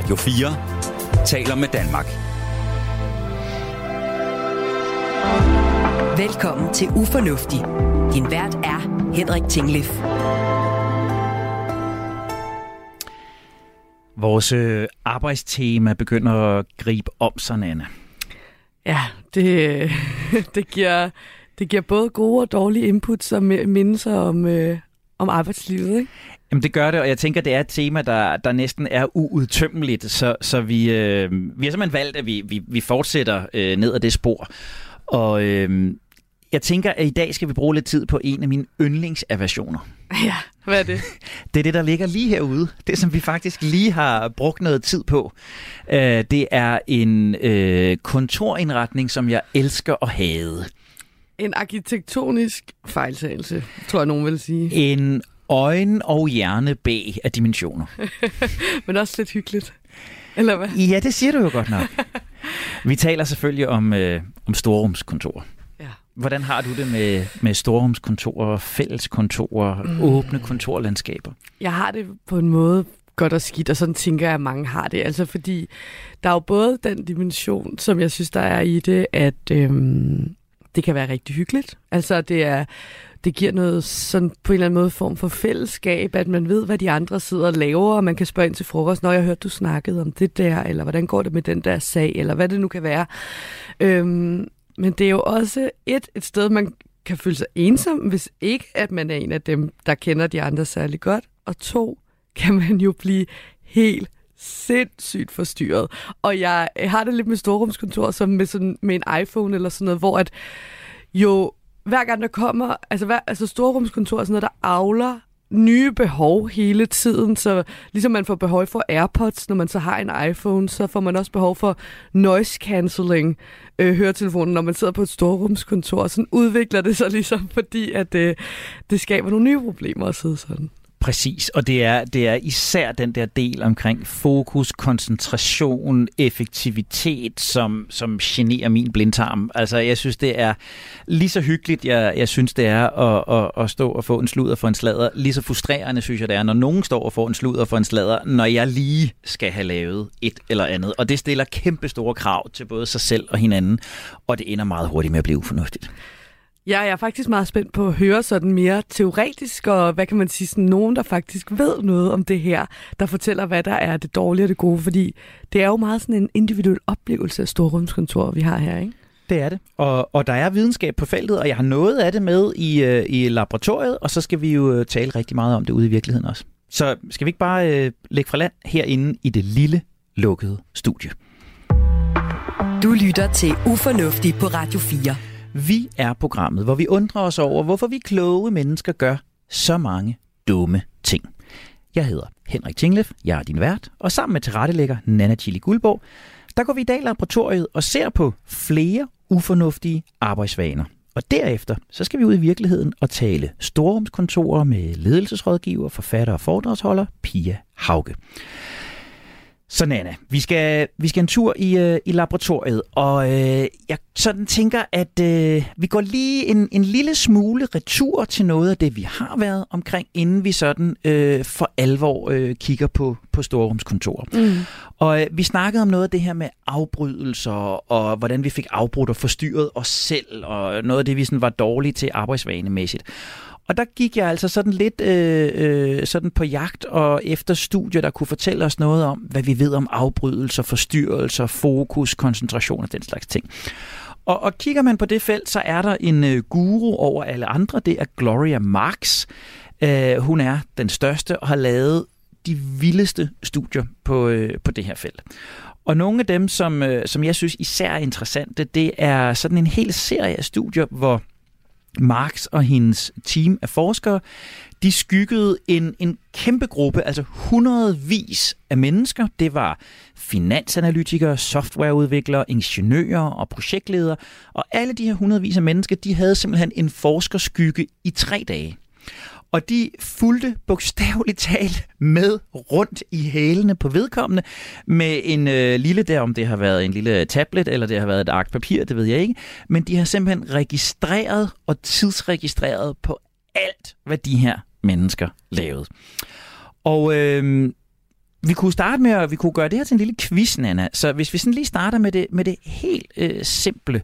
Radio 4 taler med Danmark. Velkommen til Ufornuftig. Din vært er Henrik Tinglef. Vores øh, arbejdstema begynder at gribe om sig, Anna. Ja, det, det, giver, det giver både gode og dårlige input, som mindelser om, øh, om arbejdslivet, ikke? Jamen det gør det, og jeg tænker, det er et tema, der, der næsten er uudtømmeligt, så, så vi, øh, vi har simpelthen valgt, at vi, vi, vi fortsætter øh, ned ad det spor. Og øh, jeg tænker, at i dag skal vi bruge lidt tid på en af mine yndlingsaversioner. Ja, hvad er det? Det er det, der ligger lige herude. Det, som vi faktisk lige har brugt noget tid på. Øh, det er en øh, kontorindretning, som jeg elsker at have. En arkitektonisk fejltagelse, tror jeg, nogen vil sige. En øjen- og hjerne B af dimensioner. Men også lidt hyggeligt. Eller hvad? Ja, det siger du jo godt nok. Vi taler selvfølgelig om, øh, om storrumskontor. Ja. Hvordan har du det med, med storrumskontorer, fælleskontorer, mm. åbne kontorlandskaber? Jeg har det på en måde godt og skidt, og sådan tænker jeg, at mange har det. Altså fordi der er jo både den dimension, som jeg synes, der er i det, at øhm, det kan være rigtig hyggeligt. Altså det er det giver noget sådan på en eller anden måde form for fællesskab, at man ved, hvad de andre sidder og laver, og man kan spørge ind til frokost, når jeg hørte, du snakkede om det der, eller hvordan går det med den der sag, eller hvad det nu kan være. Øhm, men det er jo også et, et sted, man kan føle sig ensom, hvis ikke at man er en af dem, der kender de andre særlig godt. Og to, kan man jo blive helt sindssygt forstyrret. Og jeg har det lidt med storrumskontor, som med, sådan, med en iPhone eller sådan noget, hvor at jo hver gang der kommer, altså, hver, altså storrumskontor er sådan noget, der avler nye behov hele tiden, så ligesom man får behov for AirPods, når man så har en iPhone, så får man også behov for noise cancelling øh, høretelefonen, når man sidder på et storrumskontor. Sådan udvikler det sig ligesom, fordi at øh, det skaber nogle nye problemer at sidde sådan. Præcis, og det er, det er især den der del omkring fokus, koncentration, effektivitet, som, som generer min blindtarm. Altså, jeg synes, det er lige så hyggeligt, jeg, jeg synes, det er at, at, at stå og få en sludder for en sladder. Lige så frustrerende, synes jeg, det er, når nogen står og får en sludder for en sladder, når jeg lige skal have lavet et eller andet. Og det stiller kæmpe store krav til både sig selv og hinanden, og det ender meget hurtigt med at blive ufornuftigt. Ja, jeg er faktisk meget spændt på at høre sådan mere teoretisk, og hvad kan man sige, sådan nogen, der faktisk ved noget om det her, der fortæller, hvad der er det dårlige og det gode, fordi det er jo meget sådan en individuel oplevelse af storrumskontor, vi har her, ikke? Det er det. Og, og der er videnskab på feltet, og jeg har noget af det med i, øh, i laboratoriet, og så skal vi jo øh, tale rigtig meget om det ude i virkeligheden også. Så skal vi ikke bare øh, lægge fra land herinde i det lille, lukkede studie? Du lytter til Ufornuftig på Radio 4. Vi er programmet, hvor vi undrer os over, hvorfor vi kloge mennesker gør så mange dumme ting. Jeg hedder Henrik Tinglef, jeg er din vært, og sammen med tilrettelægger Nana Chili Guldborg, der går vi i dag i laboratoriet og ser på flere ufornuftige arbejdsvaner. Og derefter, så skal vi ud i virkeligheden og tale storrumskontorer med ledelsesrådgiver, forfatter og foredragsholder Pia Hauge. Så Nana, vi skal, vi skal en tur i, øh, i laboratoriet, og øh, jeg sådan tænker, at øh, vi går lige en, en lille smule retur til noget af det, vi har været omkring, inden vi sådan øh, for alvor øh, kigger på, på storrumskontorer. Mm. Og øh, vi snakkede om noget af det her med afbrydelser, og hvordan vi fik afbrudt og forstyrret os selv, og noget af det, vi sådan var dårlige til arbejdsvanemæssigt. Og der gik jeg altså sådan lidt øh, øh, sådan på jagt og efter studier, der kunne fortælle os noget om, hvad vi ved om afbrydelser, forstyrrelser, fokus, koncentration og den slags ting. Og, og kigger man på det felt, så er der en øh, guru over alle andre, det er Gloria Marx. Øh, hun er den største og har lavet de vildeste studier på, øh, på det her felt. Og nogle af dem, som, øh, som jeg synes især er interessante, det er sådan en hel serie af studier, hvor Marx og hendes team af forskere, de skyggede en, en kæmpe gruppe, altså hundredvis af mennesker. Det var finansanalytikere, softwareudviklere, ingeniører og projektledere. Og alle de her hundredvis af mennesker, de havde simpelthen en forskerskygge i tre dage og de fulgte bogstaveligt talt med rundt i hælene på vedkommende med en øh, lille der, om det har været en lille tablet eller det har været et ark papir, det ved jeg ikke, men de har simpelthen registreret og tidsregistreret på alt, hvad de her mennesker lavede. Og øh, vi kunne starte med at vi kunne gøre det her til en lille quiz, Nana. Så hvis vi sådan lige starter med det, med det helt øh, simple.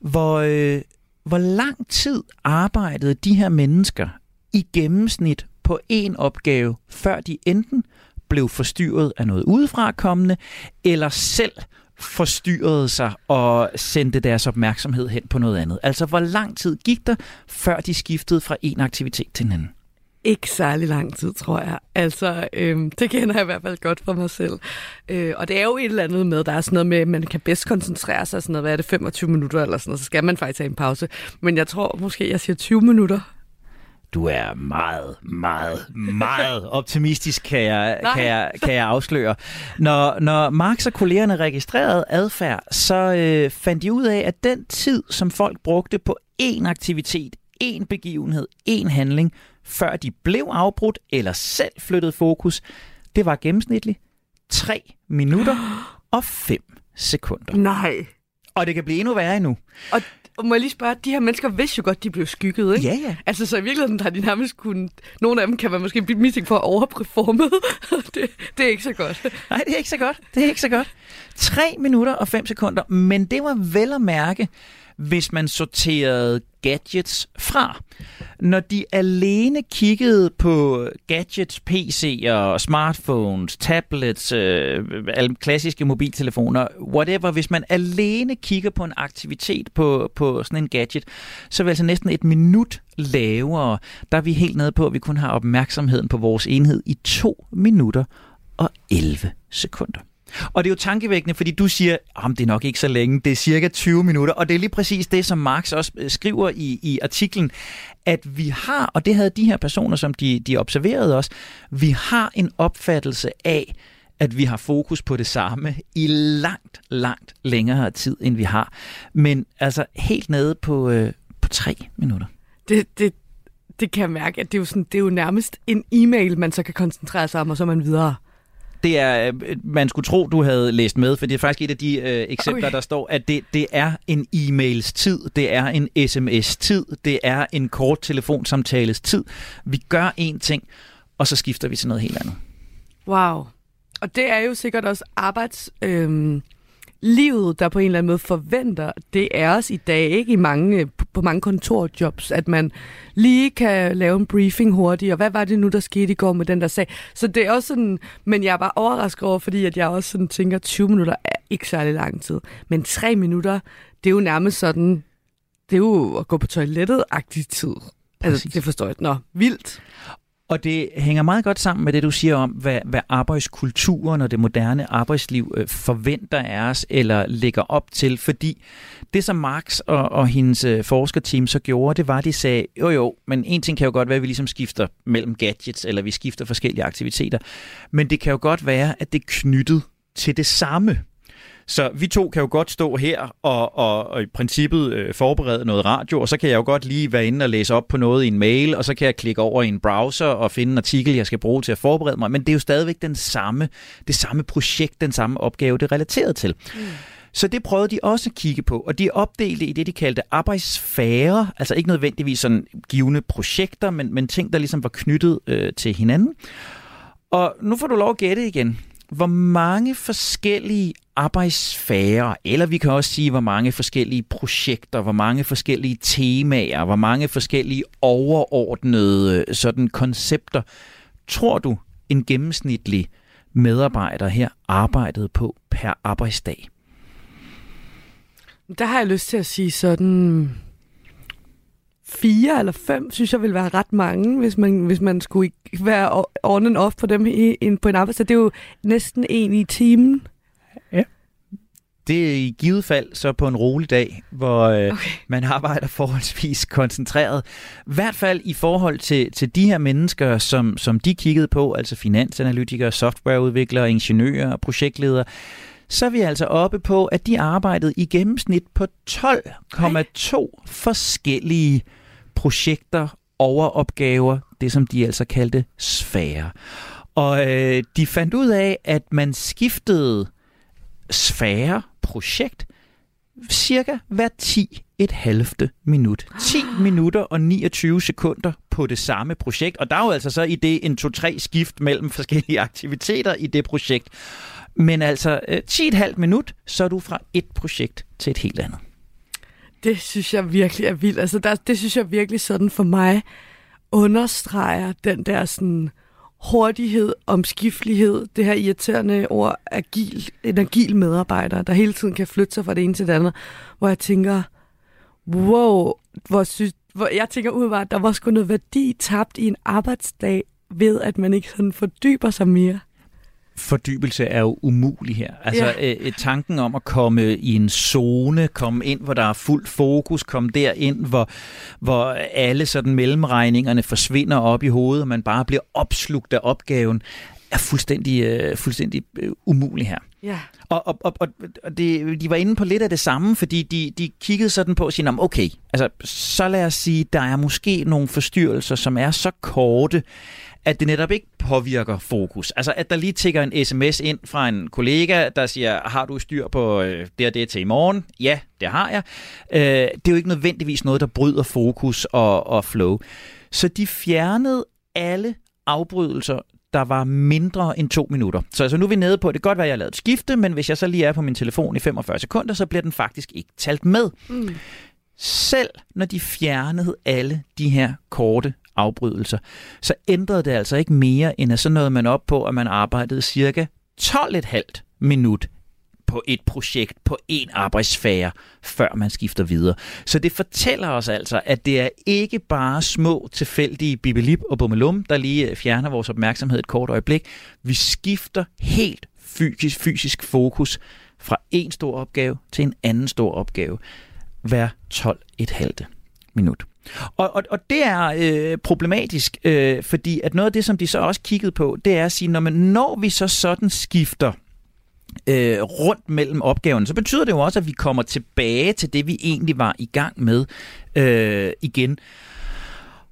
Hvor, øh, hvor lang tid arbejdede de her mennesker i gennemsnit på en opgave, før de enten blev forstyrret af noget udefra kommende, eller selv forstyrrede sig og sendte deres opmærksomhed hen på noget andet. Altså, hvor lang tid gik der, før de skiftede fra en aktivitet til en anden? Ikke særlig lang tid, tror jeg. Altså, øhm, det kender jeg i hvert fald godt fra mig selv. Øh, og det er jo et eller andet med, der er sådan noget med, at man kan bedst koncentrere sig, sådan noget, hvad er det, 25 minutter eller sådan noget, så skal man faktisk have en pause. Men jeg tror måske, jeg siger 20 minutter. Du er meget, meget, meget optimistisk, kan jeg, kan jeg, kan jeg afsløre. Når, når Marx og kollegerne registrerede adfærd, så øh, fandt de ud af, at den tid, som folk brugte på én aktivitet, én begivenhed, én handling, før de blev afbrudt eller selv flyttede fokus, det var gennemsnitligt 3 minutter og 5 sekunder. Nej. Og det kan blive endnu værre endnu. Og og må jeg lige spørge, de her mennesker vidste jo godt, de blev skygget, ikke? Ja, ja. Altså, så i virkeligheden har de nærmest kunnet... Nogle af dem kan man måske blive mistænkt for at overperforme. det, det er ikke så godt. Nej, det er ikke så godt. Det er ikke så godt. 3 minutter og 5 sekunder, men det var vel at mærke, hvis man sorterede gadgets fra. Når de alene kiggede på gadgets, PC'er, smartphones, tablets, øh, klassiske mobiltelefoner, whatever, hvis man alene kigger på en aktivitet på, på sådan en gadget, så er vi altså næsten et minut lavere. Der er vi helt nede på, at vi kun har opmærksomheden på vores enhed i 2 minutter og 11 sekunder. Og det er jo tankevækkende, fordi du siger, at det er nok ikke så længe, det er cirka 20 minutter, og det er lige præcis det, som Marx også øh, skriver i, i artiklen, at vi har, og det havde de her personer, som de, de observerede os, vi har en opfattelse af, at vi har fokus på det samme i langt, langt længere tid, end vi har. Men altså helt nede på, øh, på tre minutter. Det, det, det kan jeg mærke, at det er, jo sådan, det er jo nærmest en e-mail, man så kan koncentrere sig om, og så er man videre. Det er, øh, man skulle tro, du havde læst med, for det er faktisk et af de øh, eksempler, okay. der står, at det, det er en e-mails tid, det er en sms tid, det er en kort telefonsamtales tid. Vi gør én ting, og så skifter vi til noget helt andet. Wow. Og det er jo sikkert også arbejds... Øh livet, der på en eller anden måde forventer, det er os i dag, ikke i mange, på mange kontorjobs, at man lige kan lave en briefing hurtigt, og hvad var det nu, der skete i går med den der sag? Så det er også sådan, men jeg er bare overrasket over, fordi at jeg også sådan tænker, 20 minutter er ikke særlig lang tid. Men 3 minutter, det er jo nærmest sådan, det er jo at gå på toilettet-agtig tid. Altså, det forstår jeg. Nå, vildt. Og det hænger meget godt sammen med det, du siger om, hvad, hvad arbejdskulturen og det moderne arbejdsliv øh, forventer af os eller lægger op til. Fordi det, som Marx og, og hendes øh, forskerteam så gjorde, det var, at de sagde, jo jo, men en ting kan jo godt være, at vi ligesom skifter mellem gadgets, eller vi skifter forskellige aktiviteter. Men det kan jo godt være, at det er knyttet til det samme. Så vi to kan jo godt stå her og, og, og i princippet øh, forberede noget radio, og så kan jeg jo godt lige være inde og læse op på noget i en mail, og så kan jeg klikke over i en browser og finde en artikel, jeg skal bruge til at forberede mig. Men det er jo stadigvæk den samme, det samme projekt, den samme opgave, det er relateret til. Mm. Så det prøvede de også at kigge på, og de opdelte i det, de kaldte arbejdsfære, altså ikke nødvendigvis sådan givende projekter, men, men ting, der ligesom var knyttet øh, til hinanden. Og nu får du lov at gætte igen hvor mange forskellige arbejdsfærer, eller vi kan også sige, hvor mange forskellige projekter, hvor mange forskellige temaer, hvor mange forskellige overordnede øh, sådan koncepter, tror du en gennemsnitlig medarbejder her arbejdede på per arbejdsdag? Der har jeg lyst til at sige sådan fire eller fem, synes jeg vil være ret mange, hvis man, hvis man skulle være on and off på dem i, in, på en arbejdsdag. Det er jo næsten en i timen. Ja. Det er i givet fald så på en rolig dag, hvor øh, okay. man arbejder forholdsvis koncentreret. I hvert fald i forhold til, til de her mennesker, som, som de kiggede på, altså finansanalytikere, softwareudviklere, ingeniører og projektledere, så er vi altså oppe på, at de arbejdede i gennemsnit på 12,2 forskellige projekter, overopgaver, det som de altså kaldte sfære. Og øh, de fandt ud af, at man skiftede sfære, projekt, cirka hver 10 et halvte minut. 10 minutter og 29 sekunder på det samme projekt. Og der er jo altså så i det en to-tre skift mellem forskellige aktiviteter i det projekt. Men altså, øh, 10,5 minut, så er du fra et projekt til et helt andet. Det synes jeg virkelig er vildt. Altså, der, det synes jeg virkelig sådan for mig understreger den der sådan hurtighed, omskiftelighed, det her irriterende ord, agil, en agil medarbejder, der hele tiden kan flytte sig fra det ene til det andet, hvor jeg tænker, wow, hvor, synes, hvor jeg tænker ud, at der var sgu noget værdi tabt i en arbejdsdag, ved at man ikke sådan fordyber sig mere fordybelse er jo umulig her. Altså ja. øh, tanken om at komme i en zone, komme ind, hvor der er fuld fokus, komme derind, hvor, hvor alle sådan mellemregningerne forsvinder op i hovedet, og man bare bliver opslugt af opgaven, er fuldstændig, øh, fuldstændig øh, umulig her. Ja. Og, og, og, og det, de var inde på lidt af det samme, fordi de, de kiggede sådan på og sige, okay, altså, så lad os sige, der er måske nogle forstyrrelser, som er så korte, at det netop ikke påvirker fokus. Altså, at der lige tigger en sms ind fra en kollega, der siger, har du styr på øh, det og det til i morgen? Ja, det har jeg. Øh, det er jo ikke nødvendigvis noget, der bryder fokus og, og flow. Så de fjernede alle afbrydelser, der var mindre end to minutter. Så altså nu er vi nede på, det kan godt være, at jeg har lavet et skifte, men hvis jeg så lige er på min telefon i 45 sekunder, så bliver den faktisk ikke talt med. Mm. Selv når de fjernede alle de her korte afbrydelser, så ændrede det altså ikke mere, end at så nåede man op på, at man arbejdede cirka 12,5 minut på et projekt, på en arbejdsfære, før man skifter videre. Så det fortæller os altså, at det er ikke bare små, tilfældige bibelip og bummelum, der lige øh, fjerner vores opmærksomhed et kort øjeblik. Vi skifter helt fysisk, fysisk fokus fra en stor opgave til en anden stor opgave hver 12,5 minut. Og, og, og det er øh, problematisk, øh, fordi at noget af det, som de så også kiggede på, det er at sige, når, man, når vi så sådan skifter øh, rundt mellem opgaven, så betyder det jo også, at vi kommer tilbage til det, vi egentlig var i gang med øh, igen.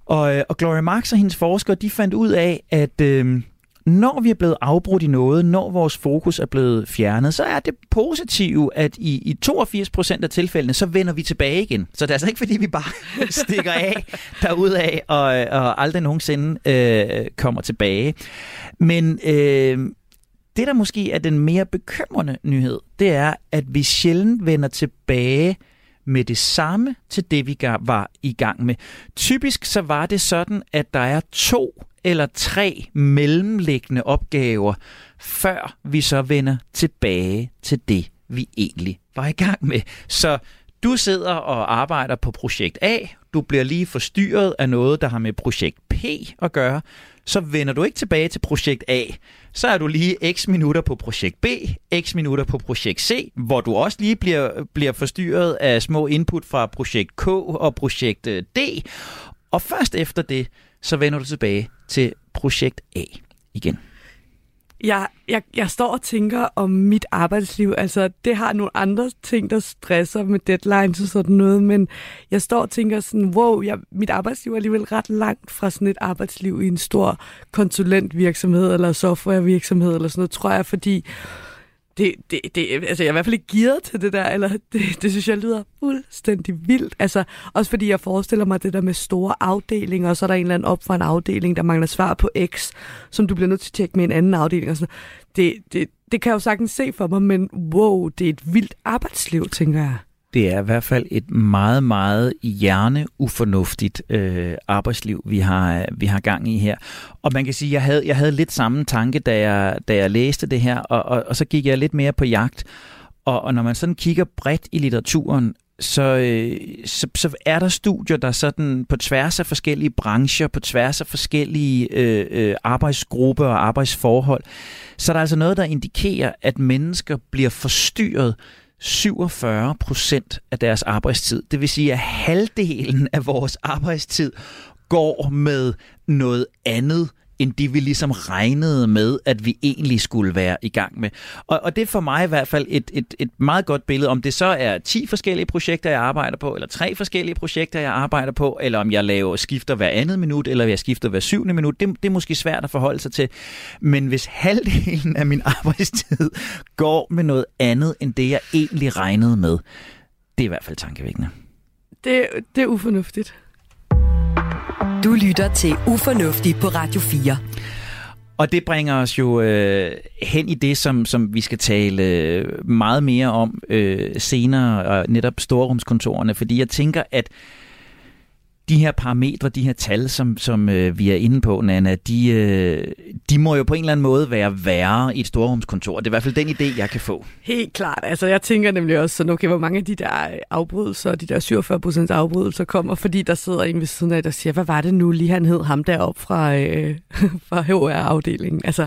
Og, øh, og Gloria Marx og hendes forskere, de fandt ud af, at... Øh, når vi er blevet afbrudt i noget, når vores fokus er blevet fjernet, så er det positive, at i, i 82 procent af tilfældene, så vender vi tilbage igen. Så det er altså ikke, fordi vi bare stikker af derudaf og, og aldrig nogensinde øh, kommer tilbage. Men øh, det, der måske er den mere bekymrende nyhed, det er, at vi sjældent vender tilbage med det samme til det, vi var i gang med. Typisk så var det sådan, at der er to eller tre mellemliggende opgaver, før vi så vender tilbage til det, vi egentlig var i gang med. Så du sidder og arbejder på projekt A, du bliver lige forstyrret af noget, der har med projekt P at gøre, så vender du ikke tilbage til projekt A. Så er du lige x minutter på projekt B, x minutter på projekt C, hvor du også lige bliver, bliver forstyrret af små input fra projekt K og projekt øh, D. Og først efter det, så vender du tilbage til projekt A igen. Jeg, jeg, jeg står og tænker om mit arbejdsliv. Altså, det har nogle andre ting, der stresser med deadlines og sådan noget, men jeg står og tænker sådan, wow, jeg, mit arbejdsliv er alligevel ret langt fra sådan et arbejdsliv i en stor konsulentvirksomhed eller softwarevirksomhed eller sådan noget, tror jeg, fordi det, det, det, altså jeg er i hvert fald ikke gearet til det der, eller det, det synes jeg lyder fuldstændig vildt. Altså, også fordi jeg forestiller mig det der med store afdelinger, og så er der en eller anden op fra en afdeling, der mangler svar på X, som du bliver nødt til at tjekke med en anden afdeling. Og sådan. Det, det, det kan jeg jo sagtens se for mig, men wow, det er et vildt arbejdsliv, tænker jeg det er i hvert fald et meget, meget hjerneufornuftigt øh, arbejdsliv, vi har, vi har gang i her. Og man kan sige, jeg havde, jeg havde lidt samme tanke, da jeg, da jeg læste det her, og, og, og så gik jeg lidt mere på jagt. Og, og når man sådan kigger bredt i litteraturen, så, øh, så, så er der studier, der sådan på tværs af forskellige brancher, på tværs af forskellige øh, øh, arbejdsgrupper og arbejdsforhold, så er der altså noget, der indikerer, at mennesker bliver forstyrret 47 procent af deres arbejdstid. Det vil sige, at halvdelen af vores arbejdstid går med noget andet end det, vi ligesom regnede med, at vi egentlig skulle være i gang med. Og, og det er for mig i hvert fald et, et, et meget godt billede, om det så er 10 forskellige projekter, jeg arbejder på, eller tre forskellige projekter, jeg arbejder på, eller om jeg laver skifter hver andet minut, eller jeg skifter hver syvende minut. Det, det er måske svært at forholde sig til. Men hvis halvdelen af min arbejdstid går med noget andet, end det, jeg egentlig regnede med, det er i hvert fald tankevækkende. Det, det er ufornuftigt. Du lytter til Ufornuftig på Radio 4. Og det bringer os jo øh, hen i det, som, som vi skal tale øh, meget mere om øh, senere, og netop storrumskontorerne, fordi jeg tænker, at de her parametre, de her tal, som, som øh, vi er inde på, Nana, de, øh, de må jo på en eller anden måde være værre i et storrumskontor. Det er i hvert fald den idé, jeg kan få. Helt klart. Altså, jeg tænker nemlig også, så okay, hvor mange af de der afbrydelser, de der 47 procent afbrydelser kommer, fordi der sidder en ved siden af, der siger, hvad var det nu lige, han hed ham deroppe fra, øh, fra HR-afdelingen? Altså,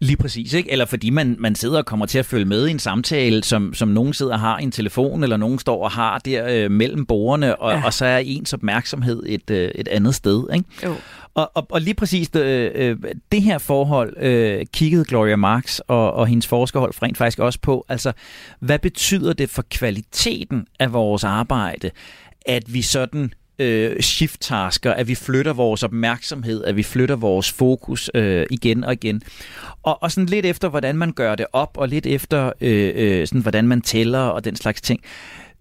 Lige præcis, ikke? Eller fordi man, man sidder og kommer til at følge med i en samtale, som, som nogen sidder og har i en telefon, eller nogen står og har der øh, mellem bordene, og, ja. og så er ens opmærksomhed et, øh, et andet sted, ikke? jo. Og, og, og lige præcis det, øh, det her forhold øh, kiggede Gloria Marx og, og hendes forskerhold rent faktisk også på. Altså, hvad betyder det for kvaliteten af vores arbejde, at vi sådan øh, shift-tasker, at vi flytter vores opmærksomhed, at vi flytter vores fokus øh, igen og igen. Og, og sådan lidt efter, hvordan man gør det op, og lidt efter, øh, øh, sådan, hvordan man tæller og den slags ting,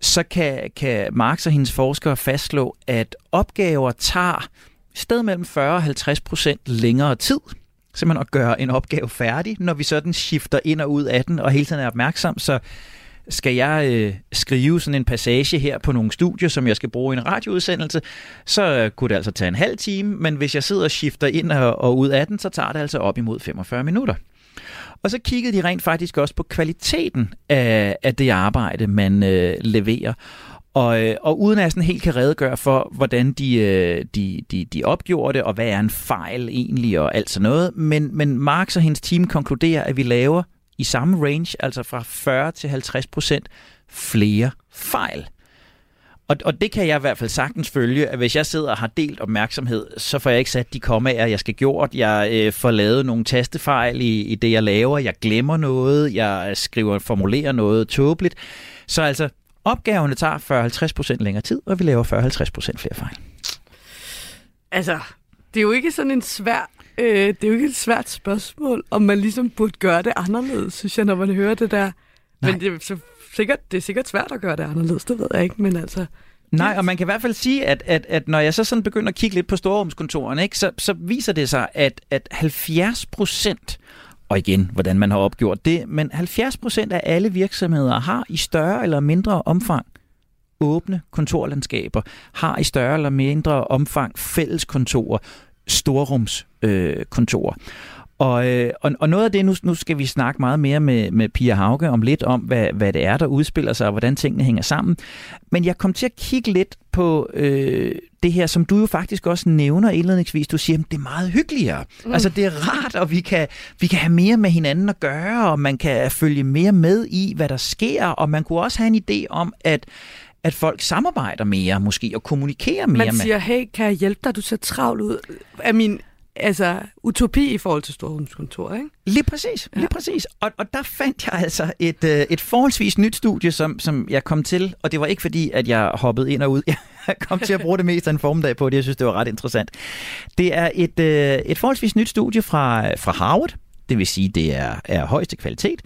så kan, kan Marx og hendes forskere fastslå, at opgaver tager sted mellem 40 og 50 procent længere tid, simpelthen at gøre en opgave færdig, når vi sådan skifter ind og ud af den, og hele tiden er opmærksom. Så skal jeg øh, skrive sådan en passage her på nogle studier, som jeg skal bruge i en radioudsendelse, så øh, kunne det altså tage en halv time, men hvis jeg sidder og skifter ind og, og ud af den, så tager det altså op imod 45 minutter. Og så kiggede de rent faktisk også på kvaliteten af, af det arbejde, man øh, leverer. Og, øh, og uden at jeg sådan helt kan redegøre for, hvordan de, øh, de, de, de opgjorde det, og hvad er en fejl egentlig, og alt sådan noget. Men, men Marx og hendes team konkluderer, at vi laver i samme range, altså fra 40 til 50 procent flere fejl. Og, og det kan jeg i hvert fald sagtens følge, at hvis jeg sidder og har delt opmærksomhed, så får jeg ikke sat de kommaer, jeg skal gjort. Jeg øh, får lavet nogle tastefejl i, i det, jeg laver. Jeg glemmer noget. Jeg skriver formulerer noget tåbeligt. Så altså, opgaverne tager 40-50% længere tid, og vi laver 40-50% flere fejl. Altså, det er jo ikke sådan en svær øh, det er jo ikke et svært spørgsmål, om man ligesom burde gøre det anderledes, synes jeg, når man hører det der. Nej. Men det er, så sikkert, det er sikkert svært at gøre det anderledes, det ved jeg ikke, men altså... Nej, og man kan i hvert fald sige, at, at, at når jeg så sådan begynder at kigge lidt på storrumskontorerne, ikke, så, så viser det sig, at, at 70 procent, og igen, hvordan man har opgjort det, men 70 procent af alle virksomheder har i større eller mindre omfang åbne kontorlandskaber, har i større eller mindre omfang fælles kontorer, storrumskontorer. Øh, og, øh, og, og noget af det, nu, nu skal vi snakke meget mere med, med Pia Hauge om lidt om, hvad, hvad det er, der udspiller sig, og hvordan tingene hænger sammen. Men jeg kom til at kigge lidt på øh, det her, som du jo faktisk også nævner indledningsvis. Du siger, at det er meget hyggeligere. Mm. Altså, det er rart, og vi kan, vi kan have mere med hinanden at gøre, og man kan følge mere med i, hvad der sker, og man kunne også have en idé om, at at folk samarbejder mere måske og kommunikerer mere. Man siger, hey, kan jeg hjælpe dig? Du ser travlt ud. Er min altså, utopi i forhold til Storrumskontor, ikke? Lige præcis, lige ja. præcis. Og, og der fandt jeg altså et, øh, et forholdsvis nyt studie, som, som jeg kom til, og det var ikke fordi, at jeg hoppede ind og ud. Jeg kom til at bruge det mest af en formiddag på det, jeg synes, det var ret interessant. Det er et, øh, et forholdsvis nyt studie fra, fra Harvard, det vil sige, det er, er højeste kvalitet.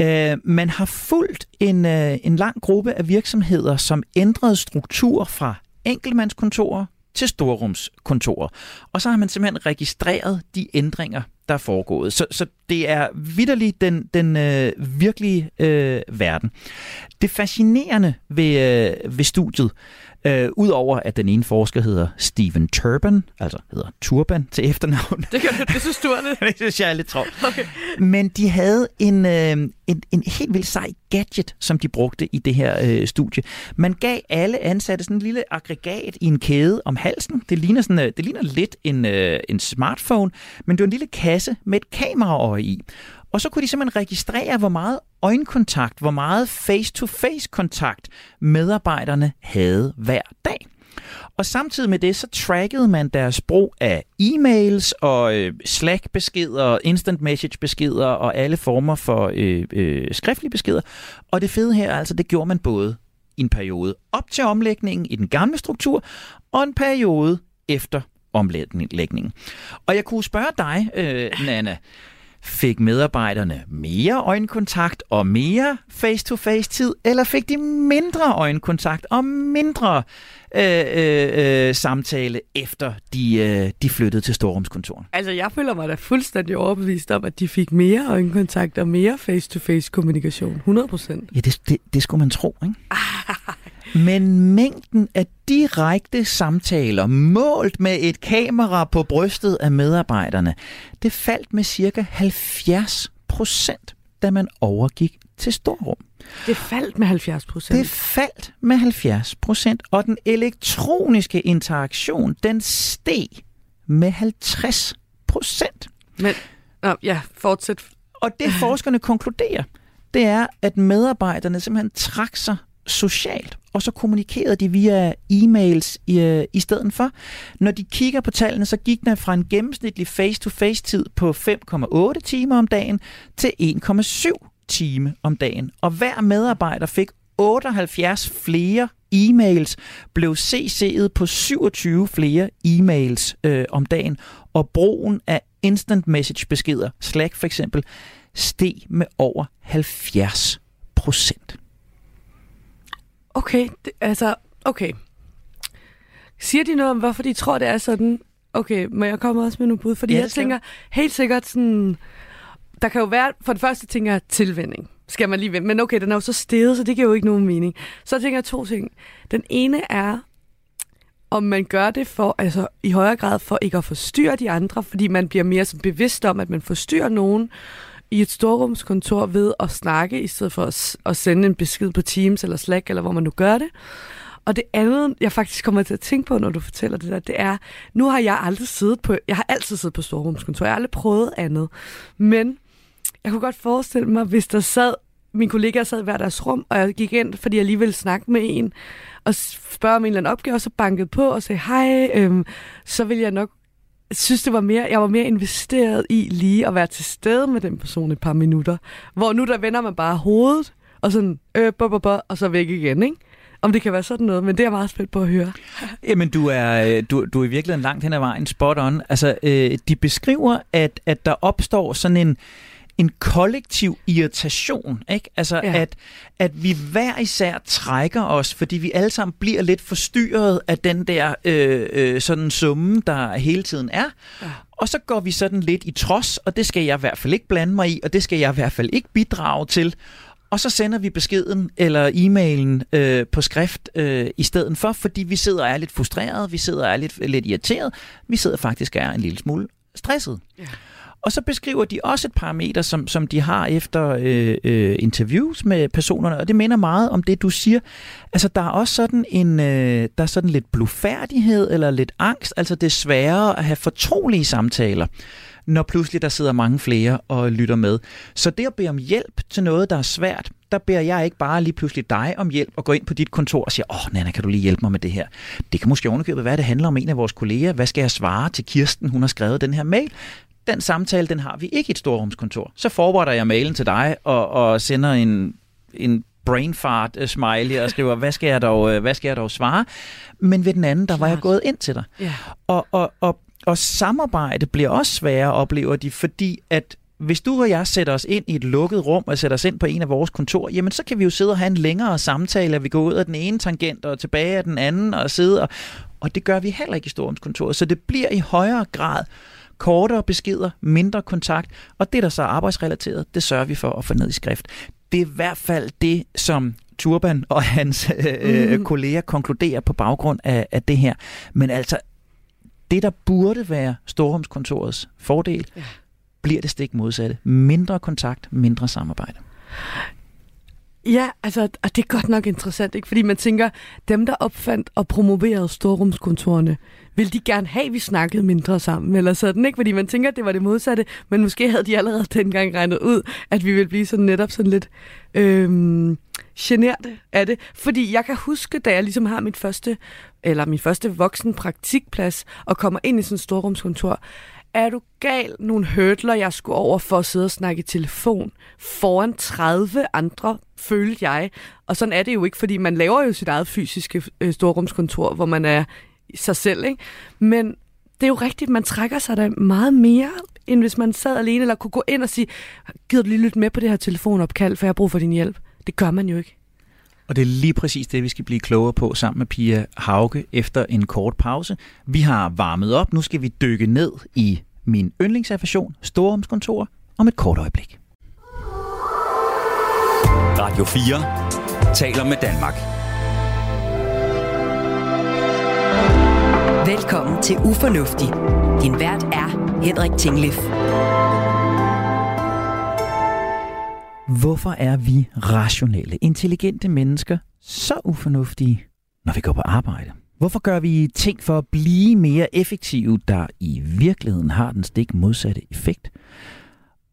Øh, man har fulgt en, øh, en lang gruppe af virksomheder, som ændrede struktur fra enkeltmandskontorer til storrumskontorer. Og så har man simpelthen registreret de ændringer, der er foregået. Så, så det er vidderligt den, den øh, virkelige øh, verden. Det fascinerende ved, øh, ved studiet, Øh, Udover at den ene forsker hedder Steven Turban, altså hedder Turban til efternavn. Det, kan, det synes du er det? det synes jeg er lidt. Okay. Men de havde en, øh, en, en helt vildt sej gadget, som de brugte i det her øh, studie. Man gav alle ansatte sådan en lille aggregat i en kæde om halsen. Det ligner, sådan, øh, det ligner lidt en, øh, en smartphone, men det var en lille kasse med et kameraøje i. Og så kunne de simpelthen registrere, hvor meget øjenkontakt, hvor meget face-to-face kontakt medarbejderne havde hver dag. Og samtidig med det, så trackede man deres brug af e-mails og øh, Slack-beskeder, instant message-beskeder og alle former for øh, øh, skriftlige beskeder. Og det fede her, altså, det gjorde man både i en periode op til omlægningen i den gamle struktur, og en periode efter omlægningen. Og jeg kunne spørge dig, øh, Nana, Fik medarbejderne mere øjenkontakt og mere face-to-face tid, eller fik de mindre øjenkontakt og mindre øh, øh, øh, samtale, efter de, øh, de flyttede til storrumskontoren? Altså, jeg føler mig da fuldstændig overbevist om, at de fik mere øjenkontakt og mere face-to-face kommunikation. 100 procent. Ja, det, det, det skulle man tro, ikke? Men mængden af direkte samtaler, målt med et kamera på brystet af medarbejderne, det faldt med cirka 70 procent, da man overgik til storrum. Det faldt med 70 procent? Det faldt med 70 procent, og den elektroniske interaktion, den steg med 50 procent. Men, nå, ja, fortsæt. Og det forskerne konkluderer, det er, at medarbejderne simpelthen trak sig socialt, og så kommunikerede de via e-mails i, øh, i stedet for. Når de kigger på tallene, så gik den fra en gennemsnitlig face-to-face-tid på 5,8 timer om dagen til 1,7 time om dagen. Og hver medarbejder fik 78 flere e-mails, blev CC'et på 27 flere e-mails øh, om dagen, og brugen af instant message beskeder, Slack for eksempel, steg med over 70 procent. Okay, det, altså, okay. Siger de noget om, hvorfor de tror, det er sådan? Okay, men jeg kommer også med nogle bud, fordi Ja, jeg tænker helt sikkert sådan... Der kan jo være, for det første tænker jeg tilvænding, skal man lige vente. Men okay, den er jo så steget, så det giver jo ikke nogen mening. Så tænker jeg to ting. Den ene er, om man gør det for, altså i højere grad for ikke at forstyrre de andre, fordi man bliver mere sådan bevidst om, at man forstyrrer nogen i et storrumskontor ved at snakke, i stedet for at, at sende en besked på Teams eller Slack, eller hvor man nu gør det. Og det andet, jeg faktisk kommer til at tænke på, når du fortæller det der, det er, nu har jeg aldrig siddet på, jeg har altid siddet på storrumskontor, jeg har aldrig prøvet andet. Men jeg kunne godt forestille mig, hvis der sad, mine kollegaer sad i hver deres rum, og jeg gik ind, fordi jeg lige ville snakke med en, og spørge om en eller anden opgave, og så bankede på og sagde hej, øhm, så ville jeg nok synes, det var mere, jeg var mere investeret i lige at være til stede med den person et par minutter. Hvor nu der vender man bare hovedet, og sådan, øh, bo, bo, bo, og så væk igen, ikke? Om det kan være sådan noget, men det er jeg meget spændt på at høre. Jamen, du er, øh, du, du er i virkeligheden langt hen ad vejen spot on. Altså, øh, de beskriver, at, at der opstår sådan en, en kollektiv irritation, ikke? Altså, ja. At, at vi hver især trækker os, fordi vi alle sammen bliver lidt forstyrret af den der øh, øh, sådan summe, der hele tiden er. Ja. Og så går vi sådan lidt i trods, og det skal jeg i hvert fald ikke blande mig i, og det skal jeg i hvert fald ikke bidrage til. Og så sender vi beskeden eller e-mailen øh, på skrift øh, i stedet for, fordi vi sidder og er lidt frustreret, vi sidder og er lidt, lidt irriteret, vi sidder faktisk og er en lille smule stresset. Ja. Og så beskriver de også et parameter, som, som de har efter øh, øh, interviews med personerne, og det minder meget om det, du siger. Altså, der er også sådan en, øh, der er sådan lidt blufærdighed eller lidt angst, altså det er sværere at have fortrolige samtaler når pludselig der sidder mange flere og lytter med. Så det at bede om hjælp til noget, der er svært, der beder jeg ikke bare lige pludselig dig om hjælp og gå ind på dit kontor og siger, åh, oh, Nana, kan du lige hjælpe mig med det her? Det kan måske ovenikøbet være, at det handler om en af vores kolleger. Hvad skal jeg svare til Kirsten? Hun har skrevet den her mail. Den samtale, den har vi ikke i et storrumskontor. Så forbereder jeg mailen til dig og, og sender en, en brain fart uh, smiley og skriver, hvad skal, jeg dog, uh, hvad skal jeg dog svare? Men ved den anden, der var jeg gået ind til dig. Ja. Og, og, og, og samarbejde bliver også sværere, oplever de, fordi at hvis du og jeg sætter os ind i et lukket rum og sætter os ind på en af vores kontor, jamen så kan vi jo sidde og have en længere samtale, og vi går ud af den ene tangent og tilbage af den anden og sidde og, og det gør vi heller ikke i storrumskontoret. Så det bliver i højere grad kortere beskeder, mindre kontakt, og det der så er arbejdsrelateret, det sørger vi for at få ned i skrift. Det er i hvert fald det, som Turban og hans øh, Mhm. kolleger konkluderer på baggrund af, af det her. Men altså, det der burde være storrumskontorets fordel, Ja. bliver det stik modsatte. Mindre kontakt, mindre samarbejde. Ja, altså, og det er godt nok interessant, ikke? Fordi man tænker, dem der opfandt og promoverede storrumskontorerne, vil de gerne have, at vi snakkede mindre sammen, eller sådan, ikke? Fordi man tænker, at det var det modsatte, men måske havde de allerede dengang regnet ud, at vi ville blive sådan netop sådan lidt øhm, genert af det. Fordi jeg kan huske, da jeg ligesom har mit første, eller min første voksen praktikplads, og kommer ind i sådan et storrumskontor, er du gal nogle hurdler, jeg skulle over for at sidde og snakke i telefon foran 30 andre, følte jeg. Og sådan er det jo ikke, fordi man laver jo sit eget fysiske øh, storrumskontor, hvor man er sig selv, ikke? Men det er jo rigtigt, man trækker sig da meget mere end hvis man sad alene, eller kunne gå ind og sige, gider du lige lytte med på det her telefonopkald, for jeg har brug for din hjælp. Det gør man jo ikke. Og det er lige præcis det, vi skal blive klogere på sammen med Pia Hauge efter en kort pause. Vi har varmet op, nu skal vi dykke ned i min yndlingsaffation, Storrumskontor, om et kort øjeblik. Radio 4 taler med Danmark. Velkommen til Ufornuftig. Din vært er Henrik Tinglif. Hvorfor er vi rationelle, intelligente mennesker så ufornuftige, når vi går på arbejde? Hvorfor gør vi ting for at blive mere effektive, der i virkeligheden har den stik modsatte effekt?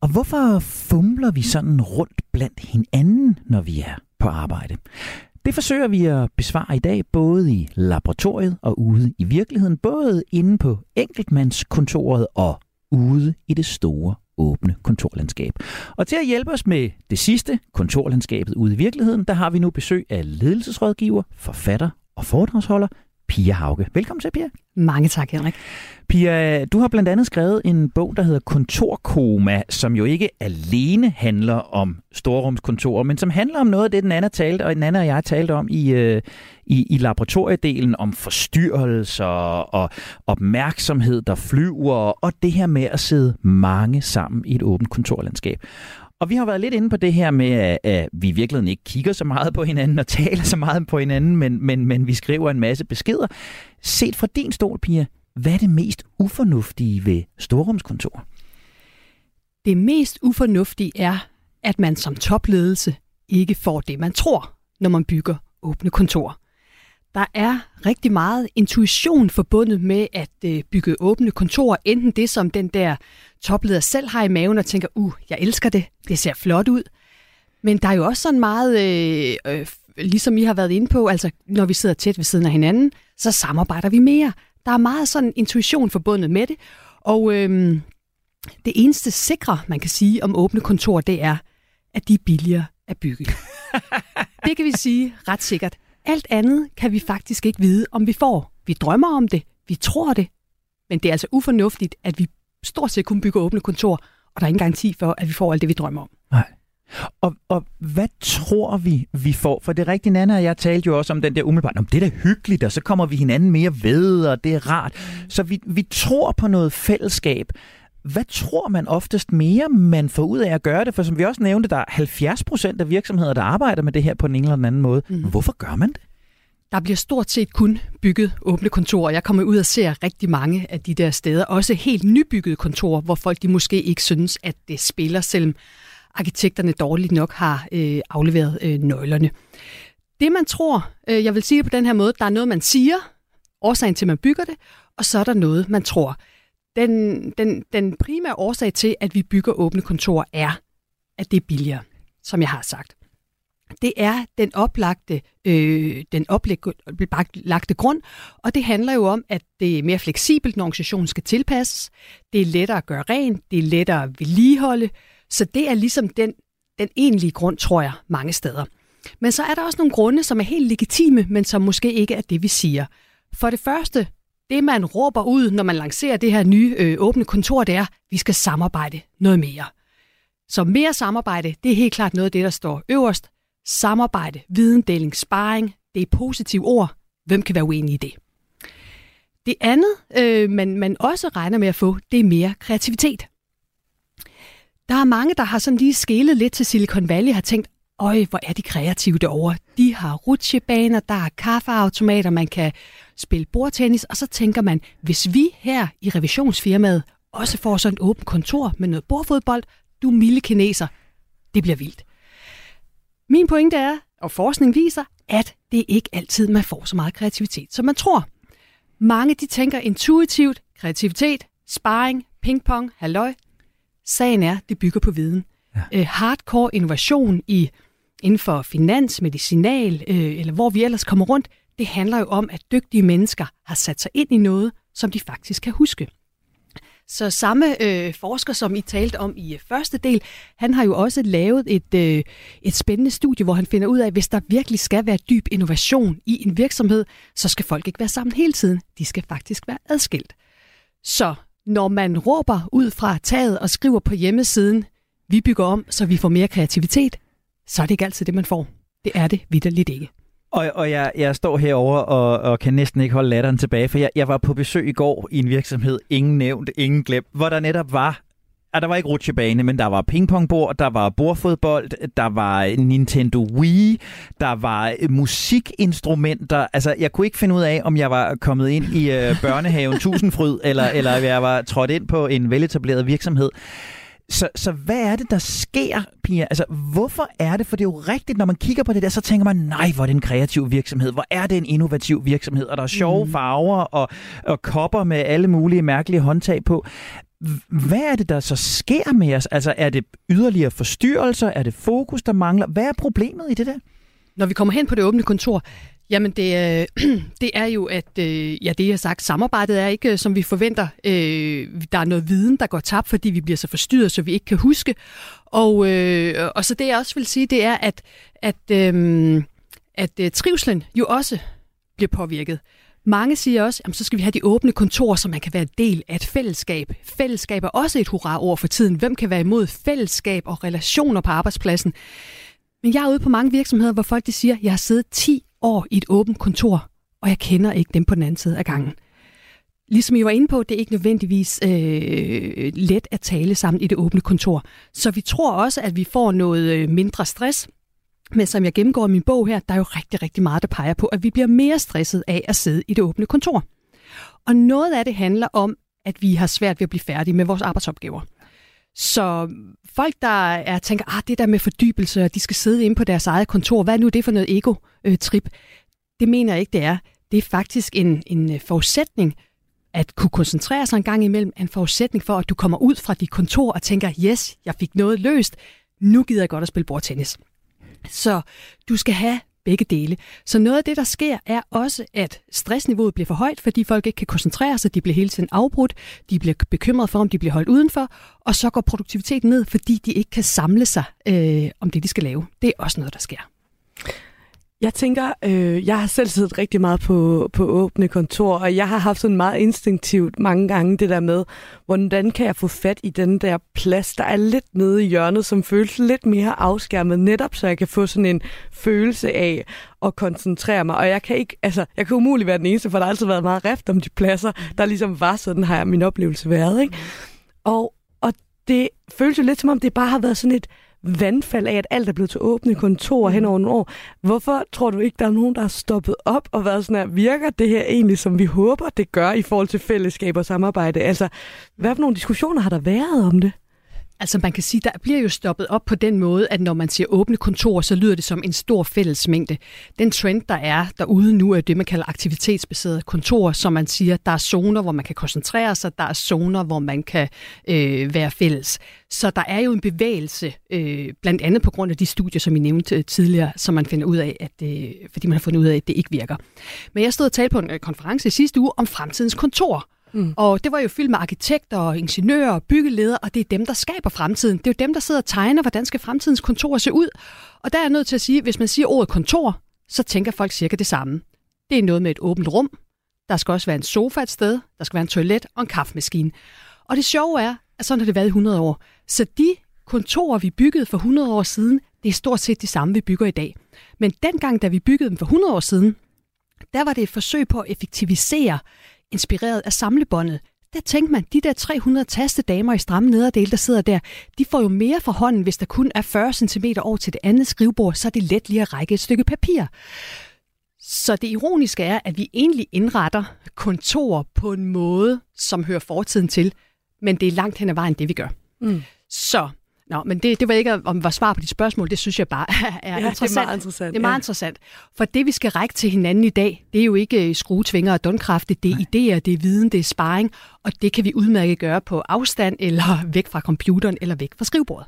Og hvorfor fumler vi sådan rundt blandt hinanden, når vi er på arbejde? Det forsøger vi at besvare i dag, både i laboratoriet og ude i virkeligheden, både inde på enkeltmandskontoret og ude i det store åbne kontorlandskab. Og til at hjælpe os med det sidste, kontorlandskabet ude i virkeligheden, der har vi nu besøg af ledelsesrådgiver, forfatter og foredragsholder Pia Hauke. Velkommen til, Pia. Mange tak, Henrik. Pia, du har blandt andet skrevet en bog, der hedder Kontorkoma, som jo ikke alene handler om storrumskontorer, men som handler om noget af det, den anden talte, og den anden og jeg talte om i, øh, i, i laboratoriedelen, om forstyrrelser og opmærksomhed, der flyver, og det her med at sidde mange sammen i et åbent kontorlandskab. Og vi har været lidt inde på det her med, at vi i virkeligheden ikke kigger så meget på hinanden og taler så meget på hinanden, men, men, men vi skriver en masse beskeder. Set fra din stol, Pia, hvad er det mest ufornuftige ved storrumskontor? Det mest ufornuftige er, at man som topledelse ikke får det, man tror, når man bygger åbne kontorer. Der er rigtig meget intuition forbundet med at øh, bygge åbne kontorer. Enten det, som den der topleder selv har i maven og tænker, uh, jeg elsker det, det ser flot ud. Men der er jo også sådan meget, øh, øh, ligesom I har været inde på, altså når vi sidder tæt ved siden af hinanden, så samarbejder vi mere. Der er meget sådan intuition forbundet med det. Og øh, det eneste sikre, man kan sige om åbne kontor, det er, at de er billigere at bygge. det kan vi sige ret sikkert. Alt andet kan vi faktisk ikke vide, om vi får. Vi drømmer om det, vi tror det, men det er altså ufornuftigt, at vi stort set kun bygger åbne kontor, og der er ingen garanti for, at vi får alt det, vi drømmer om. Nej. Og, og hvad tror vi, vi får? For det rigtige, Nana og jeg talte jo også om den der umiddelbart, om det er da hyggeligt, og så kommer vi hinanden mere ved, og det er rart. Så vi, vi tror på noget fællesskab. Hvad tror man oftest mere, man får ud af at gøre det? For som vi også nævnte, der er 70 procent af virksomheder, der arbejder med det her på en eller anden måde. Mm. Hvorfor gør man det? Der bliver stort set kun bygget åbne kontorer. Jeg kommer ud og ser rigtig mange af de der steder. Også helt nybyggede kontorer, hvor folk de måske ikke synes, at det spiller, selvom arkitekterne dårligt nok har øh, afleveret øh, nøglerne. Det man tror, øh, jeg vil sige det på den her måde, der er noget, man siger, årsagen til, at man bygger det, og så er der noget, man tror. Den, den, den primære årsag til, at vi bygger åbne kontorer, er, at det er billigere, som jeg har sagt. Det er den oplagte, øh, den oplagte grund, og det handler jo om, at det er mere fleksibelt, når organisationen skal tilpasses. Det er lettere at gøre rent, det er lettere at vedligeholde, så det er ligesom den, den egentlige grund, tror jeg, mange steder. Men så er der også nogle grunde, som er helt legitime, men som måske ikke er det, vi siger. For det første, det man råber ud, når man lancerer det her nye øh, åbne kontor, det er, vi skal samarbejde noget mere. Så mere samarbejde, det er helt klart noget af det, der står øverst. Samarbejde, videndeling, sparring, det er positive ord. Hvem kan være uenig i det? Det andet, øh, man, man også regner med at få, det er mere kreativitet. Der er mange, der har sådan lige skælet lidt til Silicon Valley og har tænkt, øj, hvor er de kreative derovre. De har rutsjebaner, der er kaffeautomater, man kan spille bordtennis, og så tænker man, hvis vi her i revisionsfirmaet også får sådan et åbent kontor med noget bordfodbold, du milde kineser, det bliver vildt. Min pointe er, og forskning viser, at det ikke altid, man får så meget kreativitet, som man tror. Mange de tænker intuitivt, kreativitet, sparring, pingpong, halløj. Sagen er, det bygger på viden. Ja. Øh, hardcore innovation i inden for finans, medicinal, øh, eller hvor vi ellers kommer rundt, det handler jo om, at dygtige mennesker har sat sig ind i noget, som de faktisk kan huske. Så samme øh, forsker, som I talte om i øh, første del, han har jo også lavet et, øh, et spændende studie, hvor han finder ud af, at hvis der virkelig skal være dyb innovation i en virksomhed, så skal folk ikke være sammen hele tiden. De skal faktisk være adskilt. Så når man råber ud fra taget og skriver på hjemmesiden, vi bygger om, så vi får mere kreativitet, så er det ikke altid det, man får. Det er det vidderligt ikke. Og, og jeg, jeg står herover og, og kan næsten ikke holde latteren tilbage, for jeg, jeg var på besøg i går i en virksomhed, ingen nævnt, ingen glemt, hvor der netop var Ja, der var ikke rutsjebane, men der var pingpongbord, der var bordfodbold, der var Nintendo Wii, der var musikinstrumenter. Altså, jeg kunne ikke finde ud af, om jeg var kommet ind i øh, børnehaven Tusindfryd, eller, eller jeg var trådt ind på en veletableret virksomhed. Så, så hvad er det, der sker, Pia? Altså, hvorfor er det? For det er jo rigtigt, når man kigger på det der, så tænker man, nej, hvor er det en kreativ virksomhed. Hvor er det en innovativ virksomhed? Og der er sjove mm. farver og, og kopper med alle mulige mærkelige håndtag på. Hvad er det, der så sker med os? Altså, er det yderligere forstyrrelser? Er det fokus, der mangler? Hvad er problemet i det der? Når vi kommer hen på det åbne kontor, Jamen, det, øh, det er jo, at øh, ja, det jeg har sagt, samarbejdet er ikke, øh, som vi forventer. Øh, der er noget viden, der går tabt, fordi vi bliver så forstyrret, så vi ikke kan huske. Og, øh, og så det, jeg også vil sige, det er, at, at, øh, at øh, trivslen jo også bliver påvirket. Mange siger også, at så skal vi have de åbne kontorer, så man kan være en del af et fællesskab. Fællesskab er også et hurra-ord for tiden. Hvem kan være imod fællesskab og relationer på arbejdspladsen? Men jeg er ude på mange virksomheder, hvor folk de siger, at jeg har siddet 10 år i et åbent kontor, og jeg kender ikke dem på den anden side af gangen. Ligesom I var inde på, det er ikke nødvendigvis øh, let at tale sammen i det åbne kontor. Så vi tror også, at vi får noget øh, mindre stress. Men som jeg gennemgår i min bog her, der er jo rigtig, rigtig meget, der peger på, at vi bliver mere stresset af at sidde i det åbne kontor. Og noget af det handler om, at vi har svært ved at blive færdige med vores arbejdsopgaver. Så folk, der er, tænker, ah, det der med fordybelse, og de skal sidde inde på deres eget kontor, hvad er nu det for noget ego-trip? Det mener jeg ikke, det er. Det er faktisk en, en øh, forudsætning, at kunne koncentrere sig en gang imellem, en forudsætning for, at du kommer ud fra dit kontor og tænker, yes, jeg fik noget løst, nu gider jeg godt at spille bordtennis. Så du skal have begge dele. Så noget af det, der sker, er også, at stressniveauet bliver for højt, fordi folk ikke kan koncentrere sig, de bliver hele tiden afbrudt, de bliver bekymret for, om de bliver holdt udenfor, og så går produktiviteten ned, fordi de ikke kan samle sig øh, om det, de skal lave. Det er også noget, der sker. Jeg tænker, øh, jeg har selv siddet rigtig meget på, på åbne kontor, og jeg har haft sådan meget instinktivt mange gange det der med, hvordan kan jeg få fat i den der plads, der er lidt nede i hjørnet, som føles lidt mere afskærmet, netop så jeg kan få sådan en følelse af at koncentrere mig. Og jeg kan ikke, altså, jeg kan umuligt være den eneste, for der har altid været meget rift om de pladser, der ligesom var sådan, har min oplevelse været, ikke? Og, og det føles jo lidt som om, det bare har været sådan et vandfald af, at alt er blevet til åbne kontorer hen over nogle år. Hvorfor tror du ikke, der er nogen, der har stoppet op og været sådan her, virker det her egentlig, som vi håber, det gør i forhold til fællesskab og samarbejde? Altså, hvad for nogle diskussioner har der været om det? Altså man kan sige, der bliver jo stoppet op på den måde, at når man siger åbne kontorer, så lyder det som en stor fællesmængde. Den trend, der er derude nu, er det, man kalder aktivitetsbaseret kontor, som man siger, der er zoner, hvor man kan koncentrere sig, der er zoner, hvor man kan øh, være fælles. Så der er jo en bevægelse, øh, blandt andet på grund af de studier, som I nævnte øh, tidligere, som man finder ud af, at det, fordi man har fundet ud af, at det ikke virker. Men jeg stod og talte på en øh, konference i sidste uge om fremtidens kontor. Mm. Og det var jo fyldt med arkitekter og ingeniører og byggeledere, og det er dem, der skaber fremtiden. Det er jo dem, der sidder og tegner, hvordan skal fremtidens kontor se ud. Og der er jeg nødt til at sige, at hvis man siger ordet kontor, så tænker folk cirka det samme. Det er noget med et åbent rum. Der skal også være en sofa et sted. Der skal være en toilet og en kaffemaskine. Og det sjove er, at sådan har det været i 100 år. Så de kontorer, vi byggede for 100 år siden, det er stort set de samme, vi bygger i dag. Men dengang, da vi byggede dem for 100 år siden, der var det et forsøg på at effektivisere inspireret af samlebåndet. Der tænkte man, de der 300 taste damer i stramme nederdel, der sidder der, de får jo mere fra hånden, hvis der kun er 40 cm over til det andet skrivebord, så er det let lige at række et stykke papir. Så det ironiske er, at vi egentlig indretter kontor på en måde, som hører fortiden til, men det er langt hen ad vejen det, vi gør. Mm. Så Nå, men det, det var ikke om var svar på dit spørgsmål, det synes jeg bare er ja, interessant. det er meget interessant. Det er meget ja. interessant. For det, vi skal række til hinanden i dag, det er jo ikke øh, skruetvinger og dundkrafte, det er Nej. idéer, det er viden, det er sparring, og det kan vi udmærket gøre på afstand, eller væk fra computeren, eller væk fra skrivebordet.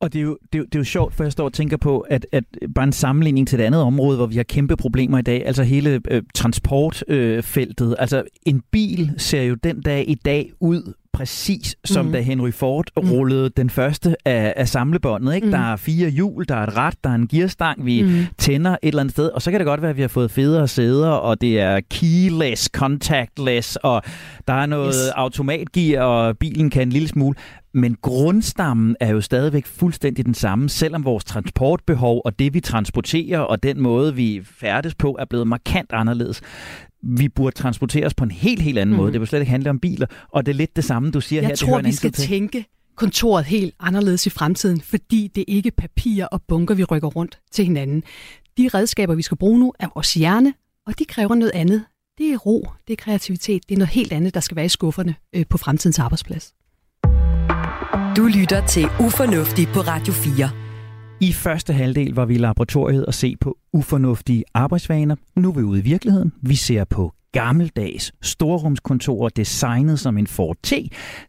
Og det er, jo, det, er jo, det er jo sjovt, for jeg står og tænker på, at, at bare en sammenligning til et andet område, hvor vi har kæmpe problemer i dag, altså hele øh, transportfeltet. Øh, altså en bil ser jo den dag i dag ud præcis som mm. da Henry Ford rullede den første af, af samlebåndet. Ikke? Mhm. Der er fire hjul, der er et rat, der er en gearstang, vi Mm. tænder et eller andet sted. Og så kan det godt være, at vi har fået federe sæder, og det er keyless, contactless, og der er noget yes. automatgear, og bilen kan en lille smule. Men grundstammen er jo stadigvæk fuldstændig den samme, selvom vores transportbehov og det, vi transporterer, og den måde, vi færdes på, er blevet markant anderledes. Vi burde transporteres på en helt, helt anden mm. Mhm. måde. Det vil slet ikke handle om biler. Og det er lidt det samme, du siger her. Jeg det hører tror, vi skal til. tænke kontoret helt anderledes i fremtiden, fordi det ikke er papir og bunker, vi rykker rundt til hinanden. De redskaber, vi skal bruge nu, er vores hjerne, og de kræver noget andet. Det er ro, det er kreativitet, det er noget helt andet, der skal være i skufferne øh, på fremtidens arbejdsplads. Du lytter til Ufornuftig på Radio 4. I første halvdel var vi i laboratoriet og se på ufornuftige arbejdsvaner. Nu er vi ude i virkeligheden. Vi ser på gammeldags storrumskontorer designet som en Ford T,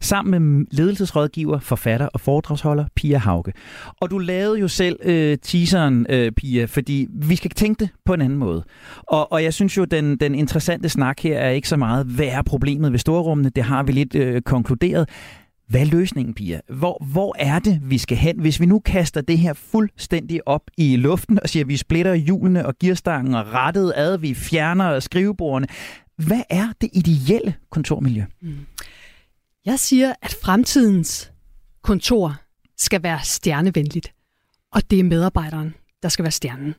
sammen med ledelsesrådgiver, forfatter og foredragsholder Pia Hauke. Og du lavede jo selv øh, teaseren, øh, Pia, fordi vi skal tænke det på en anden måde. Og, og jeg synes jo, den, den interessante snak her er ikke så meget, hvad er problemet ved storrummene? Det har vi lidt øh, konkluderet. Hvad er løsningen, Pia? Hvor, hvor er det, vi skal hen, hvis vi nu kaster det her fuldstændig op i luften og siger, at vi splitter hjulene og gearstangen og rettet ad, vi fjerner skrivebordene. Hvad er det ideelle kontormiljø? Mm. Jeg siger, at fremtidens kontor skal være stjernevenligt, og det er medarbejderen, der skal være stjernen.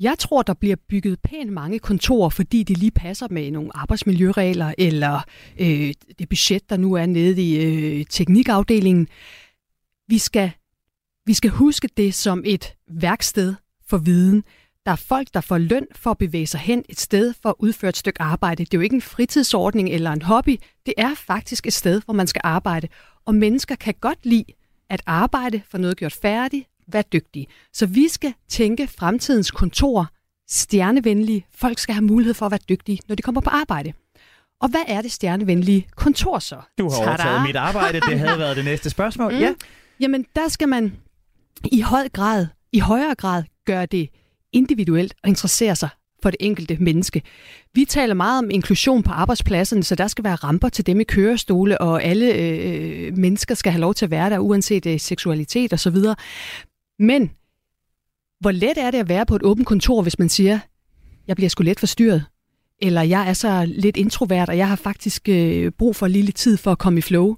Jeg tror, der bliver bygget pænt mange kontorer, fordi de lige passer med nogle arbejdsmiljøregler, eller øh, det budget, der nu er nede i øh, teknikafdelingen. Vi skal, vi skal huske det som et værksted for viden. Der er folk, der får løn for at bevæge sig hen et sted for at udføre et stykke arbejde. Det er jo ikke en fritidsordning eller en hobby. Det er faktisk et sted, hvor man skal arbejde. Og mennesker kan godt lide at arbejde for noget gjort færdigt, være dygtige. Så vi skal tænke fremtidens kontor stjernevenlige. Folk skal have mulighed for at være dygtige, når de kommer på arbejde. Og hvad er det stjernevenlige kontor så? Du har Tada! overtaget mit arbejde. Det havde været det næste spørgsmål. Mm. Ja. Jamen, der skal man i høj grad, i højere grad gøre det individuelt og interessere sig for det enkelte menneske. Vi taler meget om inklusion på arbejdspladserne, så der skal være ramper til dem i kørestole, og alle øh, mennesker skal have lov til at være der, uanset øh, seksualitet osv. Men hvor let er det at være på et åbent kontor, hvis man siger, jeg bliver sgu let forstyrret, eller jeg er så lidt introvert, og jeg har faktisk øh, brug for lige lidt tid for at komme i flow.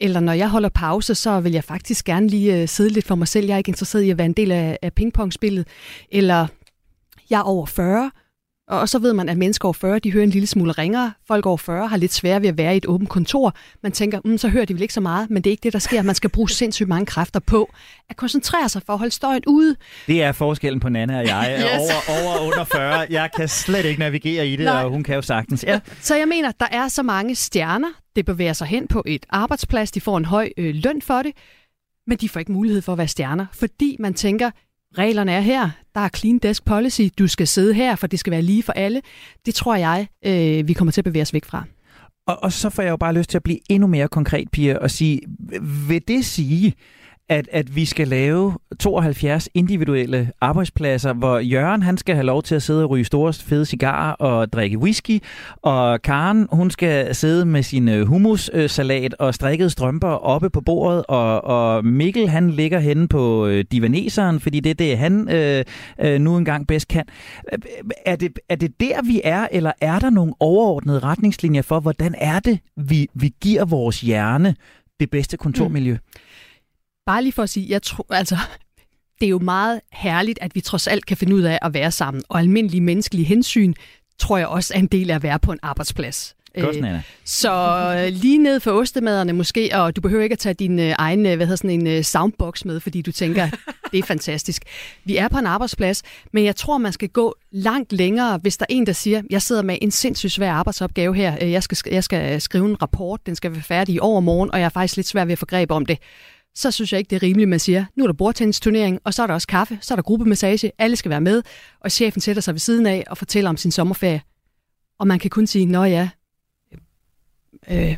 Eller når jeg holder pause, så vil jeg faktisk gerne lige øh, sidde lidt for mig selv. Jeg er ikke interesseret i at være en del af, af pingpongspillet. Eller jeg er over 40, og, så ved man, at mennesker over 40, de hører en lille smule ringere. Folk over 40 har lidt svært ved at være i et åbent kontor. Man tænker, mm, så hører de vel ikke så meget, men det er ikke det, der sker. Man skal bruge sindssygt mange kræfter på at koncentrere sig for at holde støjen ude. Det er forskellen på Nana og jeg. Yes. Over, over og under 40. Jeg kan slet ikke navigere i det, Nej. og hun kan jo sagtens. Ja. Så jeg mener, der er så mange stjerner, det bevæger sig hen på et arbejdsplads, de får en høj øh, løn for det, men de får ikke mulighed for at være stjerner, fordi man tænker, reglerne er her, der er clean desk policy, du skal sidde her, for det skal være lige for alle. Det tror jeg, øh, vi kommer til at bevæge os væk fra. Og, og så får jeg jo bare lyst til at blive endnu mere konkret, Pia, og sige, vil det sige, at, at vi skal lave 72 individuelle arbejdspladser, hvor Jørgen han skal have lov til at sidde og ryge store fede cigarer og drikke whisky, og Karen hun skal sidde med sin øh, hummussalat og strikkede strømper oppe på bordet, og, og Mikkel han ligger henne på øh, divaneseren, fordi det er det, han øh, øh, nu engang bedst kan. Er det, er det der, vi er, eller er der nogle overordnede retningslinjer for, hvordan er det, vi, vi giver vores hjerne det bedste kontormiljø? Mm. Bare lige for at sige, jeg tror, altså, det er jo meget herligt, at vi trods alt kan finde ud af at være sammen, og almindelige menneskelige hensyn, tror jeg også er en del af at være på en arbejdsplads. Godt, Øh, Nana. Så øh, lige ned for ostemaderne måske, og du behøver ikke at tage din øh, egen hvad hedder sådan en soundbox med, fordi du tænker, det er fantastisk. Vi er på en arbejdsplads, men jeg tror, man skal gå langt længere, hvis der er en, der siger, jeg sidder med en sindssygt svær arbejdsopgave her, jeg skal, jeg skal skrive en rapport, den skal være færdig i overmorgen, og jeg er faktisk lidt svær ved at få greb om det. Så synes jeg ikke, det er rimeligt, man siger, nu er der bordtennisturnering, og så er der også kaffe, så er der gruppemassage, alle skal være med, og chefen sætter sig ved siden af og fortæller om sin sommerferie. Og man kan kun sige, nå ja, øh,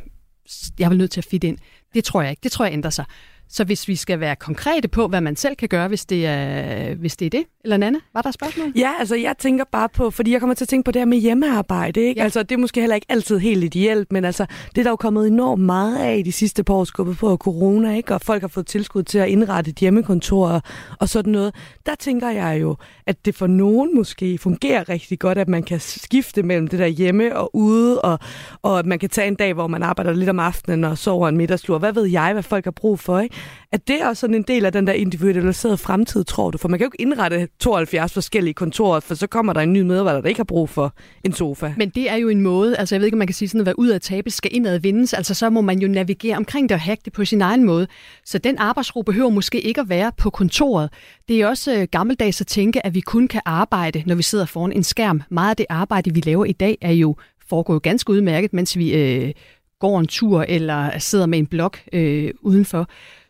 jeg er vel nødt til at fit ind. Det tror jeg ikke. Det tror jeg ændrer sig. Så hvis vi skal være konkrete på, hvad man selv kan gøre, hvis det er, hvis det, er det. Eller Nanne, var der spørgsmål? Ja, altså jeg tænker bare på, fordi jeg kommer til at tænke på det her med hjemmearbejde. Ikke? Ja. Altså det er måske heller ikke altid helt ideelt, men altså det er der jo kommet enormt meget af i de sidste par år, skubbet på corona, ikke? og folk har fået tilskud til at indrette et hjemmekontor og, og sådan noget. Der tænker jeg jo, at det for nogen måske fungerer rigtig godt, at man kan skifte mellem det der hjemme og ude, og, og at man kan tage en dag, hvor man arbejder lidt om aftenen og sover en middagslur. Hvad ved jeg, hvad folk har brug for, ikke? At det er også sådan en del af den der individualiserede fremtid, tror du? For man kan jo ikke indrette 72 forskellige kontorer, for så kommer der en ny medarbejder, der ikke har brug for en sofa. Men det er jo en måde, altså jeg ved ikke, om man kan sige sådan, at være ud af tabe skal indad vindes, altså så må man jo navigere omkring det og hacke det på sin egen måde. Så den arbejdsro behøver måske ikke at være på kontoret. Det er også øh, gammeldags at tænke, at vi kun kan arbejde, når vi sidder foran en skærm. Meget af det arbejde, vi laver i dag, er jo foregår jo ganske udmærket, mens vi øh, går en tur eller sidder med en blok øh, udenfor.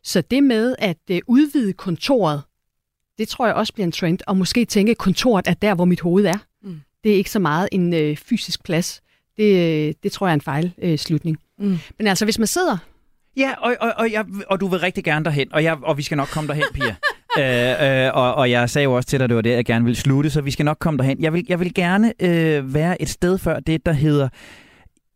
Så det med at øh, udvide kontoret, det tror jeg også bliver en trend, og måske tænke, at kontoret er der, hvor mit hoved er. Mm. Det er ikke så meget en øh, fysisk plads. Det, øh, det tror jeg er en fejl øh, slutning. Mm. Men altså, hvis man sidder... Ja, og, og, og, jeg, og du vil rigtig gerne derhen, og, jeg, og vi skal nok komme derhen, Pia. øh, øh, og, og jeg sagde jo også til dig, at det var det, jeg gerne ville slutte, så vi skal nok komme derhen. Jeg vil, jeg vil gerne øh, være et sted før det, der hedder...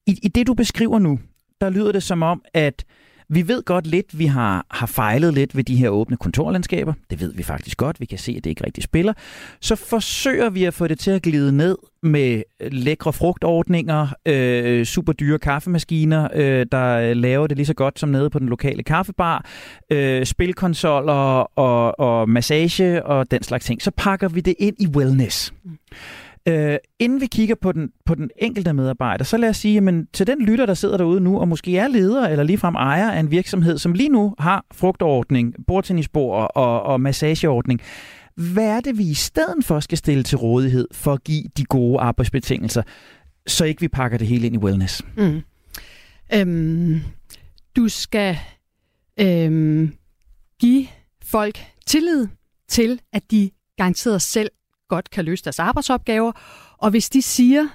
I, I det, du beskriver nu, der lyder det som om, at vi ved godt lidt, vi har, har fejlet lidt ved de her åbne kontorlandskaber. Det ved vi faktisk godt. Vi kan se, at det ikke rigtig spiller. Så forsøger vi at få det til at glide ned med lækre frugtordninger, øh, super dyre kaffemaskiner, øh, der laver det lige så godt som nede på den lokale kaffebar, øh, spilkonsoller og, og massage og den slags ting. Så pakker vi det ind i wellness. Mm. Øh, inden vi kigger på den, på den enkelte medarbejder, så lad os sige, men til den lytter, der sidder derude nu, og måske er leder eller ligefrem ejer af en virksomhed, som lige nu har frugtordning, bordtennisbord og, og massageordning, hvad er det, vi i stedet for skal stille til rådighed for at give de gode arbejdsbetingelser, så ikke vi pakker det hele ind i wellness? Mm. Øhm, du skal øhm, give folk tillid til, at de garanteret selv godt kan løse deres arbejdsopgaver. Og hvis de siger,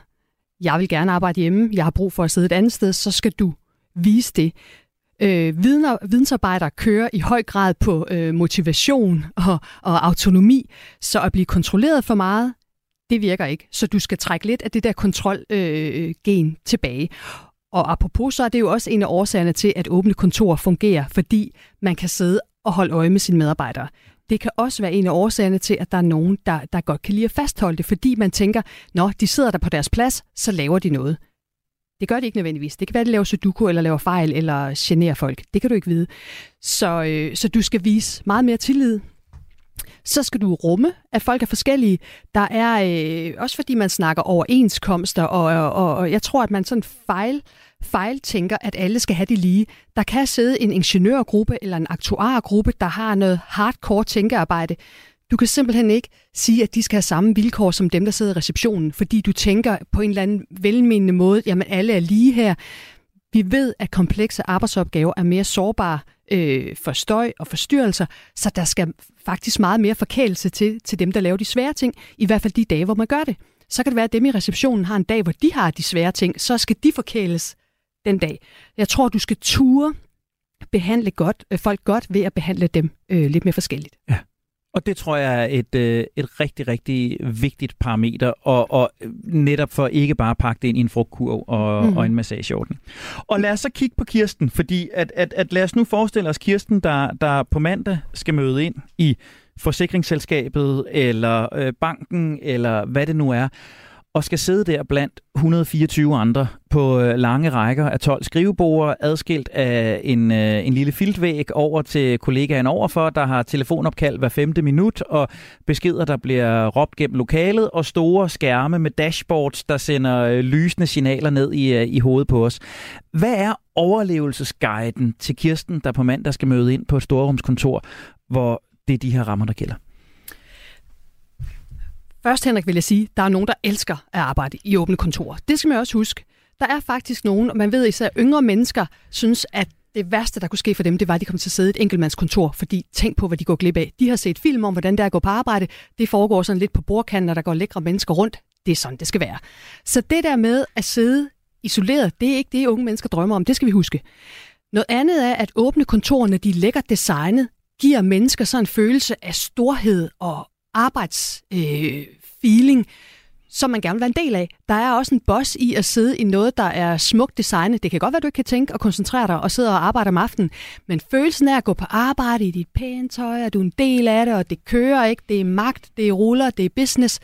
jeg vil gerne arbejde hjemme, jeg har brug for at sidde et andet sted, så skal du vise det. Øh, vidner, vidensarbejdere kører i høj grad på øh, motivation og, og autonomi, så at blive kontrolleret for meget, det virker ikke. Så du skal trække lidt af det der kontrolgen øh, gen tilbage. Og apropos, så er det jo også en af årsagerne til, at åbne kontorer fungerer, fordi man kan sidde og holde øje med sine medarbejdere. Det kan også være en af årsagerne til, at der er nogen, der, der godt kan lide at fastholde det, fordi man tænker, når de sidder der på deres plads, så laver de noget. Det gør de ikke nødvendigvis. Det kan være, at de laver sudoku, eller laver fejl, eller generer folk. Det kan du ikke vide. Så, øh, så du skal vise meget mere tillid. Så skal du rumme, at folk er forskellige. Der er øh, også fordi man snakker overenskomster, og, og, og jeg tror, at man sådan fejl, fejltænker, at alle skal have det lige. Der kan sidde en ingeniørgruppe eller en aktuargruppe, der har noget hardcore tænkearbejde. Du kan simpelthen ikke sige, at de skal have samme vilkår som dem, der sidder i receptionen, fordi du tænker på en eller anden velmenende måde, jamen alle er lige her. Vi ved, at komplekse arbejdsopgaver er mere sårbare øh, for støj og forstyrrelser, så der skal faktisk meget mere forkælelse til, til dem, der laver de svære ting, i hvert fald de dage, hvor man gør det. Så kan det være, at dem i receptionen har en dag, hvor de har de svære ting, så skal de forkæles den dag. Jeg tror, du skal ture behandle godt, øh, folk godt ved at behandle dem øh, lidt mere forskelligt. Ja. Og det tror jeg er et, øh, et rigtig, rigtig vigtigt parameter, og, og netop for ikke bare at pakke det ind i en frugtkurv og, mm. og en massageordning. Og lad os så kigge på Kirsten, fordi at, at, at lad os nu forestille os Kirsten, der, der på mandag skal møde ind i forsikringsselskabet, eller øh, banken, eller hvad det nu er, og skal sidde der blandt 124 andre på øh, lange rækker af 12 skrivebord, adskilt af en, øh, en lille filtvæg over til kollegaen overfor, der har telefonopkald hver femte minut, og beskeder, der bliver råbt gennem lokalet, og store skærme med dashboards, der sender øh, lysende signaler ned i, i hovedet på os. Hvad er overlevelsesguiden til Kirsten, der på mandag skal møde ind på et storrumskontor, hvor det er de her rammer, der gælder? Først, Henrik, vil jeg sige, der er nogen, der elsker at arbejde i åbne kontorer. Det skal man også huske. Der er faktisk nogen, og man ved især yngre mennesker, synes, at det værste, der kunne ske for dem, det var, at de kom til at sidde i et enkeltmandskontor, fordi tænk på, hvad de går glip af. De har set film om, hvordan det er at gå på arbejde. Det foregår sådan lidt på bordkanten, når der går lækre mennesker rundt. Det er sådan, det skal være. Så det der med at sidde isoleret, det er ikke det, unge mennesker drømmer om. Det skal vi huske. Noget andet er, at åbne kontorerne, de er lækkert designet, giver mennesker sådan en følelse af storhed og arbejds... øh, feeling, som man gerne vil være en del af. Der er også en boss i at sidde i noget, der er smukt designet. Det kan godt være, du ikke kan tænke og koncentrere dig og sidde og arbejde om aftenen, men følelsen af at gå på arbejde i dit pæne tøj, at du er en del af det, og det kører ikke, det er magt, det er ruller, det er business,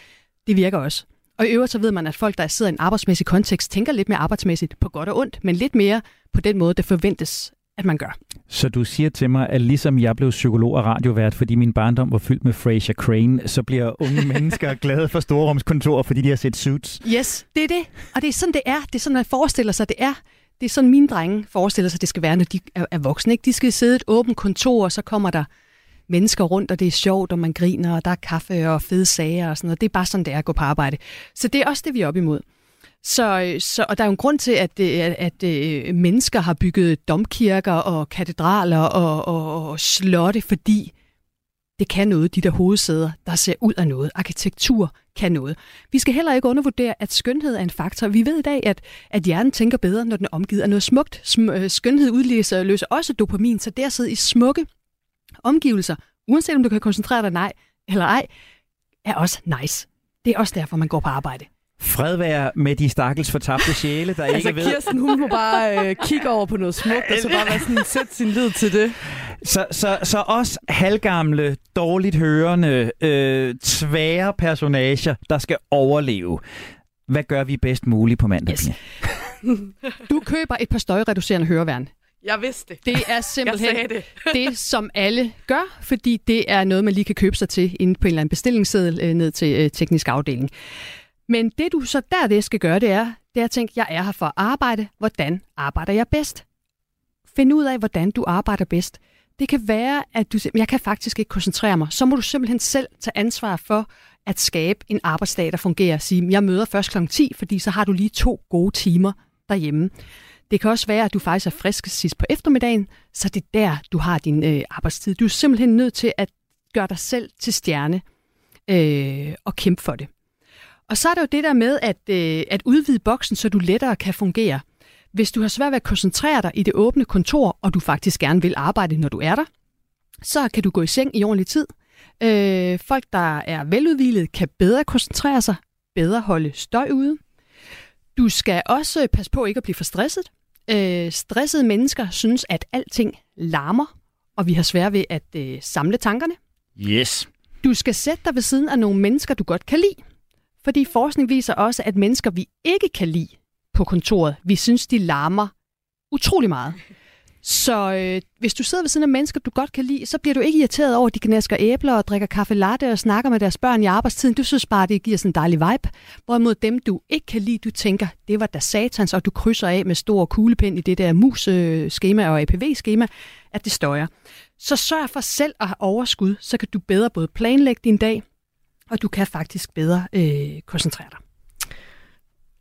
det virker også. Og i øvrigt så ved man, at folk, der sidder i en arbejdsmæssig kontekst, tænker lidt mere arbejdsmæssigt på godt og ondt, men lidt mere på den måde, det forventes, at man gør. Så du siger til mig, at ligesom jeg blev psykolog og radiovært, fordi min barndom var fyldt med Fraser Crane, så bliver unge mennesker glade for storrumskontorer, fordi de har set Suits? Yes, det er det. Og det er sådan, det er. Det er sådan, man forestiller sig, det er. Det er sådan, mine drenge forestiller sig, det skal være, når de er, er voksne. Ikke? De skal sidde i et åbent kontor, og så kommer der mennesker rundt, og det er sjovt, og man griner, og der er kaffe og fede sager og sådan noget. Det er bare sådan, det er at gå på arbejde. Så det er også det, vi er op imod. Så, så, og der er jo en grund til, at, øh, at, at, mennesker har bygget domkirker og katedraler og, og, og slotte, fordi det kan noget, de der hovedsæder, der ser ud af noget. Arkitektur kan noget. Vi skal heller ikke undervurdere, at skønhed er en faktor. Vi ved i dag, at, at hjernen tænker bedre, når den er omgivet af noget smukt. Sm- øh, skønhed udløser løser også dopamin, så det at sidde i smukke omgivelser, uanset om du kan koncentrere dig nej eller ej, er også nice. Det er også derfor, man går på arbejde. Fred være med de stakkels fortabte sjæle, der altså, ikke ved... Kirsten, hun må bare øh, kigge over på noget smukt, og så bare være sådan, sætte sin lid til det. Så, så, så os halvgamle, dårligt hørende, øh, tvære personager, der skal overleve. Hvad gør vi bedst muligt på mandag? Yes. du køber et par støjreducerende høreværn. Jeg vidste det. Det er simpelthen det. det, som alle gør, fordi det er noget, man lige kan købe sig til inde på en eller anden bestillingsseddel øh, ned til øh, teknisk afdeling. Men det du så der det skal gøre, det er, det er at tænke, jeg er her for at arbejde. Hvordan arbejder jeg bedst? Find ud af, hvordan du arbejder bedst. Det kan være, at du jeg kan faktisk ikke koncentrere mig. Så må du simpelthen selv tage ansvar for at skabe en arbejdsdag, der fungerer. Sige, jeg møder først kl. 10, fordi så har du lige to gode timer derhjemme. Det kan også være, at du faktisk er frisk sidst på eftermiddagen, så det er der, du har din øh, arbejdstid. Du er simpelthen nødt til at gøre dig selv til stjerne øh, og kæmpe for det. Og så er der jo det der med at, øh, at udvide boksen, så du lettere kan fungere. Hvis du har svært ved at koncentrere dig i det åbne kontor, og du faktisk gerne vil arbejde, når du er der, så kan du gå i seng i ordentlig tid. Øh, folk, der er veludvilet, kan bedre koncentrere sig, bedre holde støj ude. Du skal også passe på ikke at blive for stresset. Øh, stressede mennesker synes, at alting larmer, og vi har svært ved at øh, samle tankerne. Yes. Du skal sætte dig ved siden af nogle mennesker, du godt kan lide. Fordi forskning viser også, at mennesker, vi ikke kan lide på kontoret, vi synes, de larmer utrolig meget. Så øh, hvis du sidder ved siden af mennesker, du godt kan lide, så bliver du ikke irriteret over, at de knasker æbler og drikker kaffe latte og snakker med deres børn i arbejdstiden. Du synes bare, det giver sådan en dejlig vibe. Hvorimod dem, du ikke kan lide, du tænker, det var da satans, og du krydser af med stor kuglepind i det der mus-skema og APV-skema, at det støjer. Så sørg for selv at have overskud, så kan du bedre både planlægge din dag, og du kan faktisk bedre øh, koncentrere dig.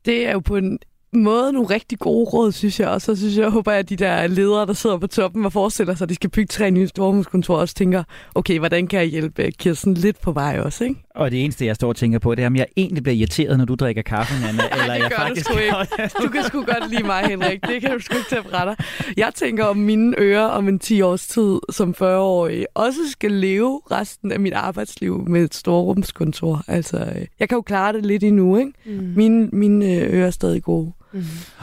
Det er jo på en måde nogle rigtig gode råd, synes jeg. Og så synes jeg, jeg håber, at de der ledere, der sidder på toppen og forestiller sig, at de skal bygge tre nye storhuskontorer, også tænker, okay, hvordan kan jeg hjælpe Kirsten lidt på vej også, ikke? Og det eneste, jeg står og tænker på, det er, om jeg egentlig bliver irriteret, når du drikker kaffe, Nana. eller det jeg faktisk du ikke. Du kan sgu godt lide mig, Henrik. Det kan du sgu ikke tage fra dig. Jeg tænker om mine ører om en 10 års tid som 40-årig også skal leve resten af mit arbejdsliv med et storrumskontor. Altså, jeg kan jo klare det lidt endnu, ikke? Mm. Mine, mine ører er stadig gode. Mm.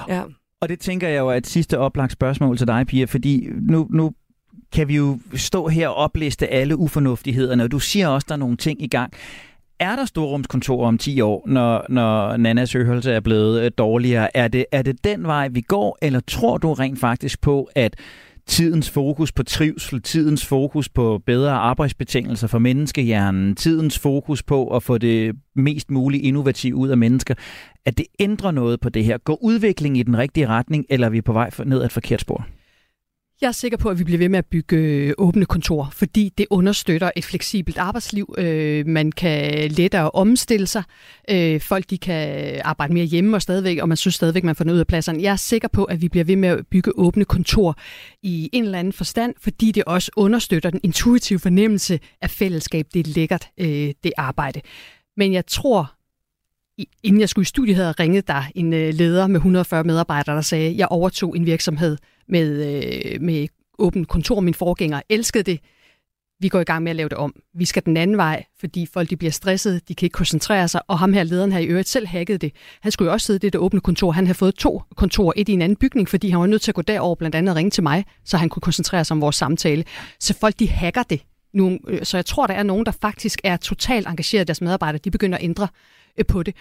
Ja. Og det tænker jeg jo er et sidste oplagt spørgsmål til dig, Pia, fordi nu, nu kan vi jo stå her og opliste alle ufornuftighederne, og du siger også, at der er nogle ting i gang. Er der storrumskontor om 10 år, når, når Nannas øhelse er blevet øh, dårligere? Er det, er det den vej, vi går, eller tror du rent faktisk på, at tidens fokus på trivsel, tidens fokus på bedre arbejdsbetingelser for menneskehjernen, tidens fokus på at få det mest muligt innovativt ud af mennesker, at det ændrer noget på det her? Går udviklingen i den rigtige retning, eller er vi på vej ned ad et forkert spor? Jeg er sikker på, at vi bliver ved med at bygge øh, åbne kontorer, fordi det understøtter et fleksibelt arbejdsliv. Øh, man kan lettere omstille sig. Øh, folk de kan arbejde mere hjemme og stadigvæk, og man synes stadigvæk, man får noget ud af pladserne. Jeg er sikker på, at vi bliver ved med at bygge åbne kontor i en eller anden forstand, fordi det også understøtter den intuitive fornemmelse af fællesskab. Det er lækkert, det arbejde. Men jeg tror, inden jeg skulle i studiet, havde ringet der en leder med 140 medarbejdere, der sagde, at jeg overtog en virksomhed med, øh, med åbent kontor. Min forgænger elskede det. Vi går i gang med at lave det om. Vi skal den anden vej, fordi folk de bliver stresset, de kan ikke koncentrere sig, og ham her lederen her i øvrigt selv hackede det. Han skulle jo også sidde i det der åbne kontor. Han havde fået to kontorer, et i en anden bygning, fordi han var nødt til at gå derover, blandt andet ringe til mig, så han kunne koncentrere sig om vores samtale. Så folk de hacker det nu. Øh, så jeg tror, der er nogen, der faktisk er totalt engageret i deres medarbejdere. De begynder at ændre øh, på det.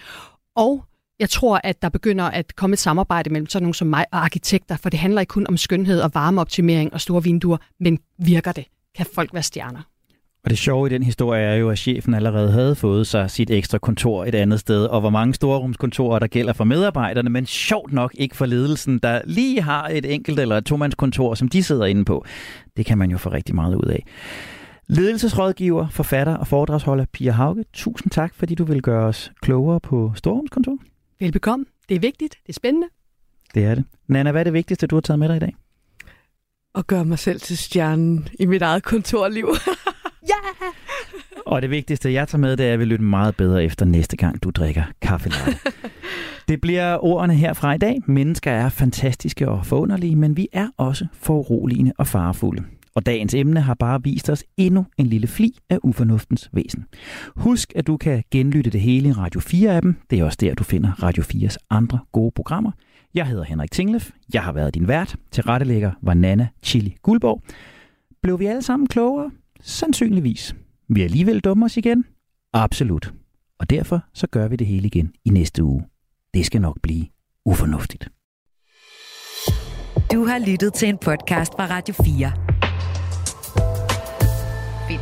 Og jeg tror, at der begynder at komme et samarbejde mellem sådan nogle som mig og arkitekter, for det handler ikke kun om skønhed og varmeoptimering og store vinduer, men virker det? Kan folk være stjerner? Og det sjove i den historie er jo, at chefen allerede havde fået sig sit ekstra kontor et andet sted, og hvor mange storrumskontorer der gælder for medarbejderne, men sjovt nok ikke for ledelsen, der lige har et enkelt eller et tomandskontor, som de sidder inde på. Det kan man jo få rigtig meget ud af. Ledelsesrådgiver, forfatter og foredragsholder Pia Hauge, tusind tak, fordi du vil gøre os klogere på storrumskontor. Velbekomme. Det er vigtigt. Det er spændende. Det er det. Nana, hvad er det vigtigste, du har taget med dig i dag? At gøre mig selv til stjernen i mit eget kontorliv. Ja! Og det vigtigste, jeg tager med, det er, at vi lytter meget bedre efter næste gang, du drikker kaffe. Det bliver ordene herfra i dag. Mennesker er fantastiske og forunderlige, men vi er også foruroligende og farefulde. Og dagens emne har bare vist os endnu en lille fli af ufornuftens væsen. Husk, at du kan genlytte det hele i Radio 4-appen. Det er også der, du finder Radio 4's andre gode programmer. Jeg hedder Henrik Tinglef. Jeg har været din vært. Til rettelægger var Nana Chili Guldborg. Blev vi alle sammen klogere? Sandsynligvis. Vi er alligevel dumme os igen? Absolut. Og derfor så gør vi det hele igen i næste uge. Det skal nok blive ufornuftigt. Du har lyttet til en podcast fra Radio 4.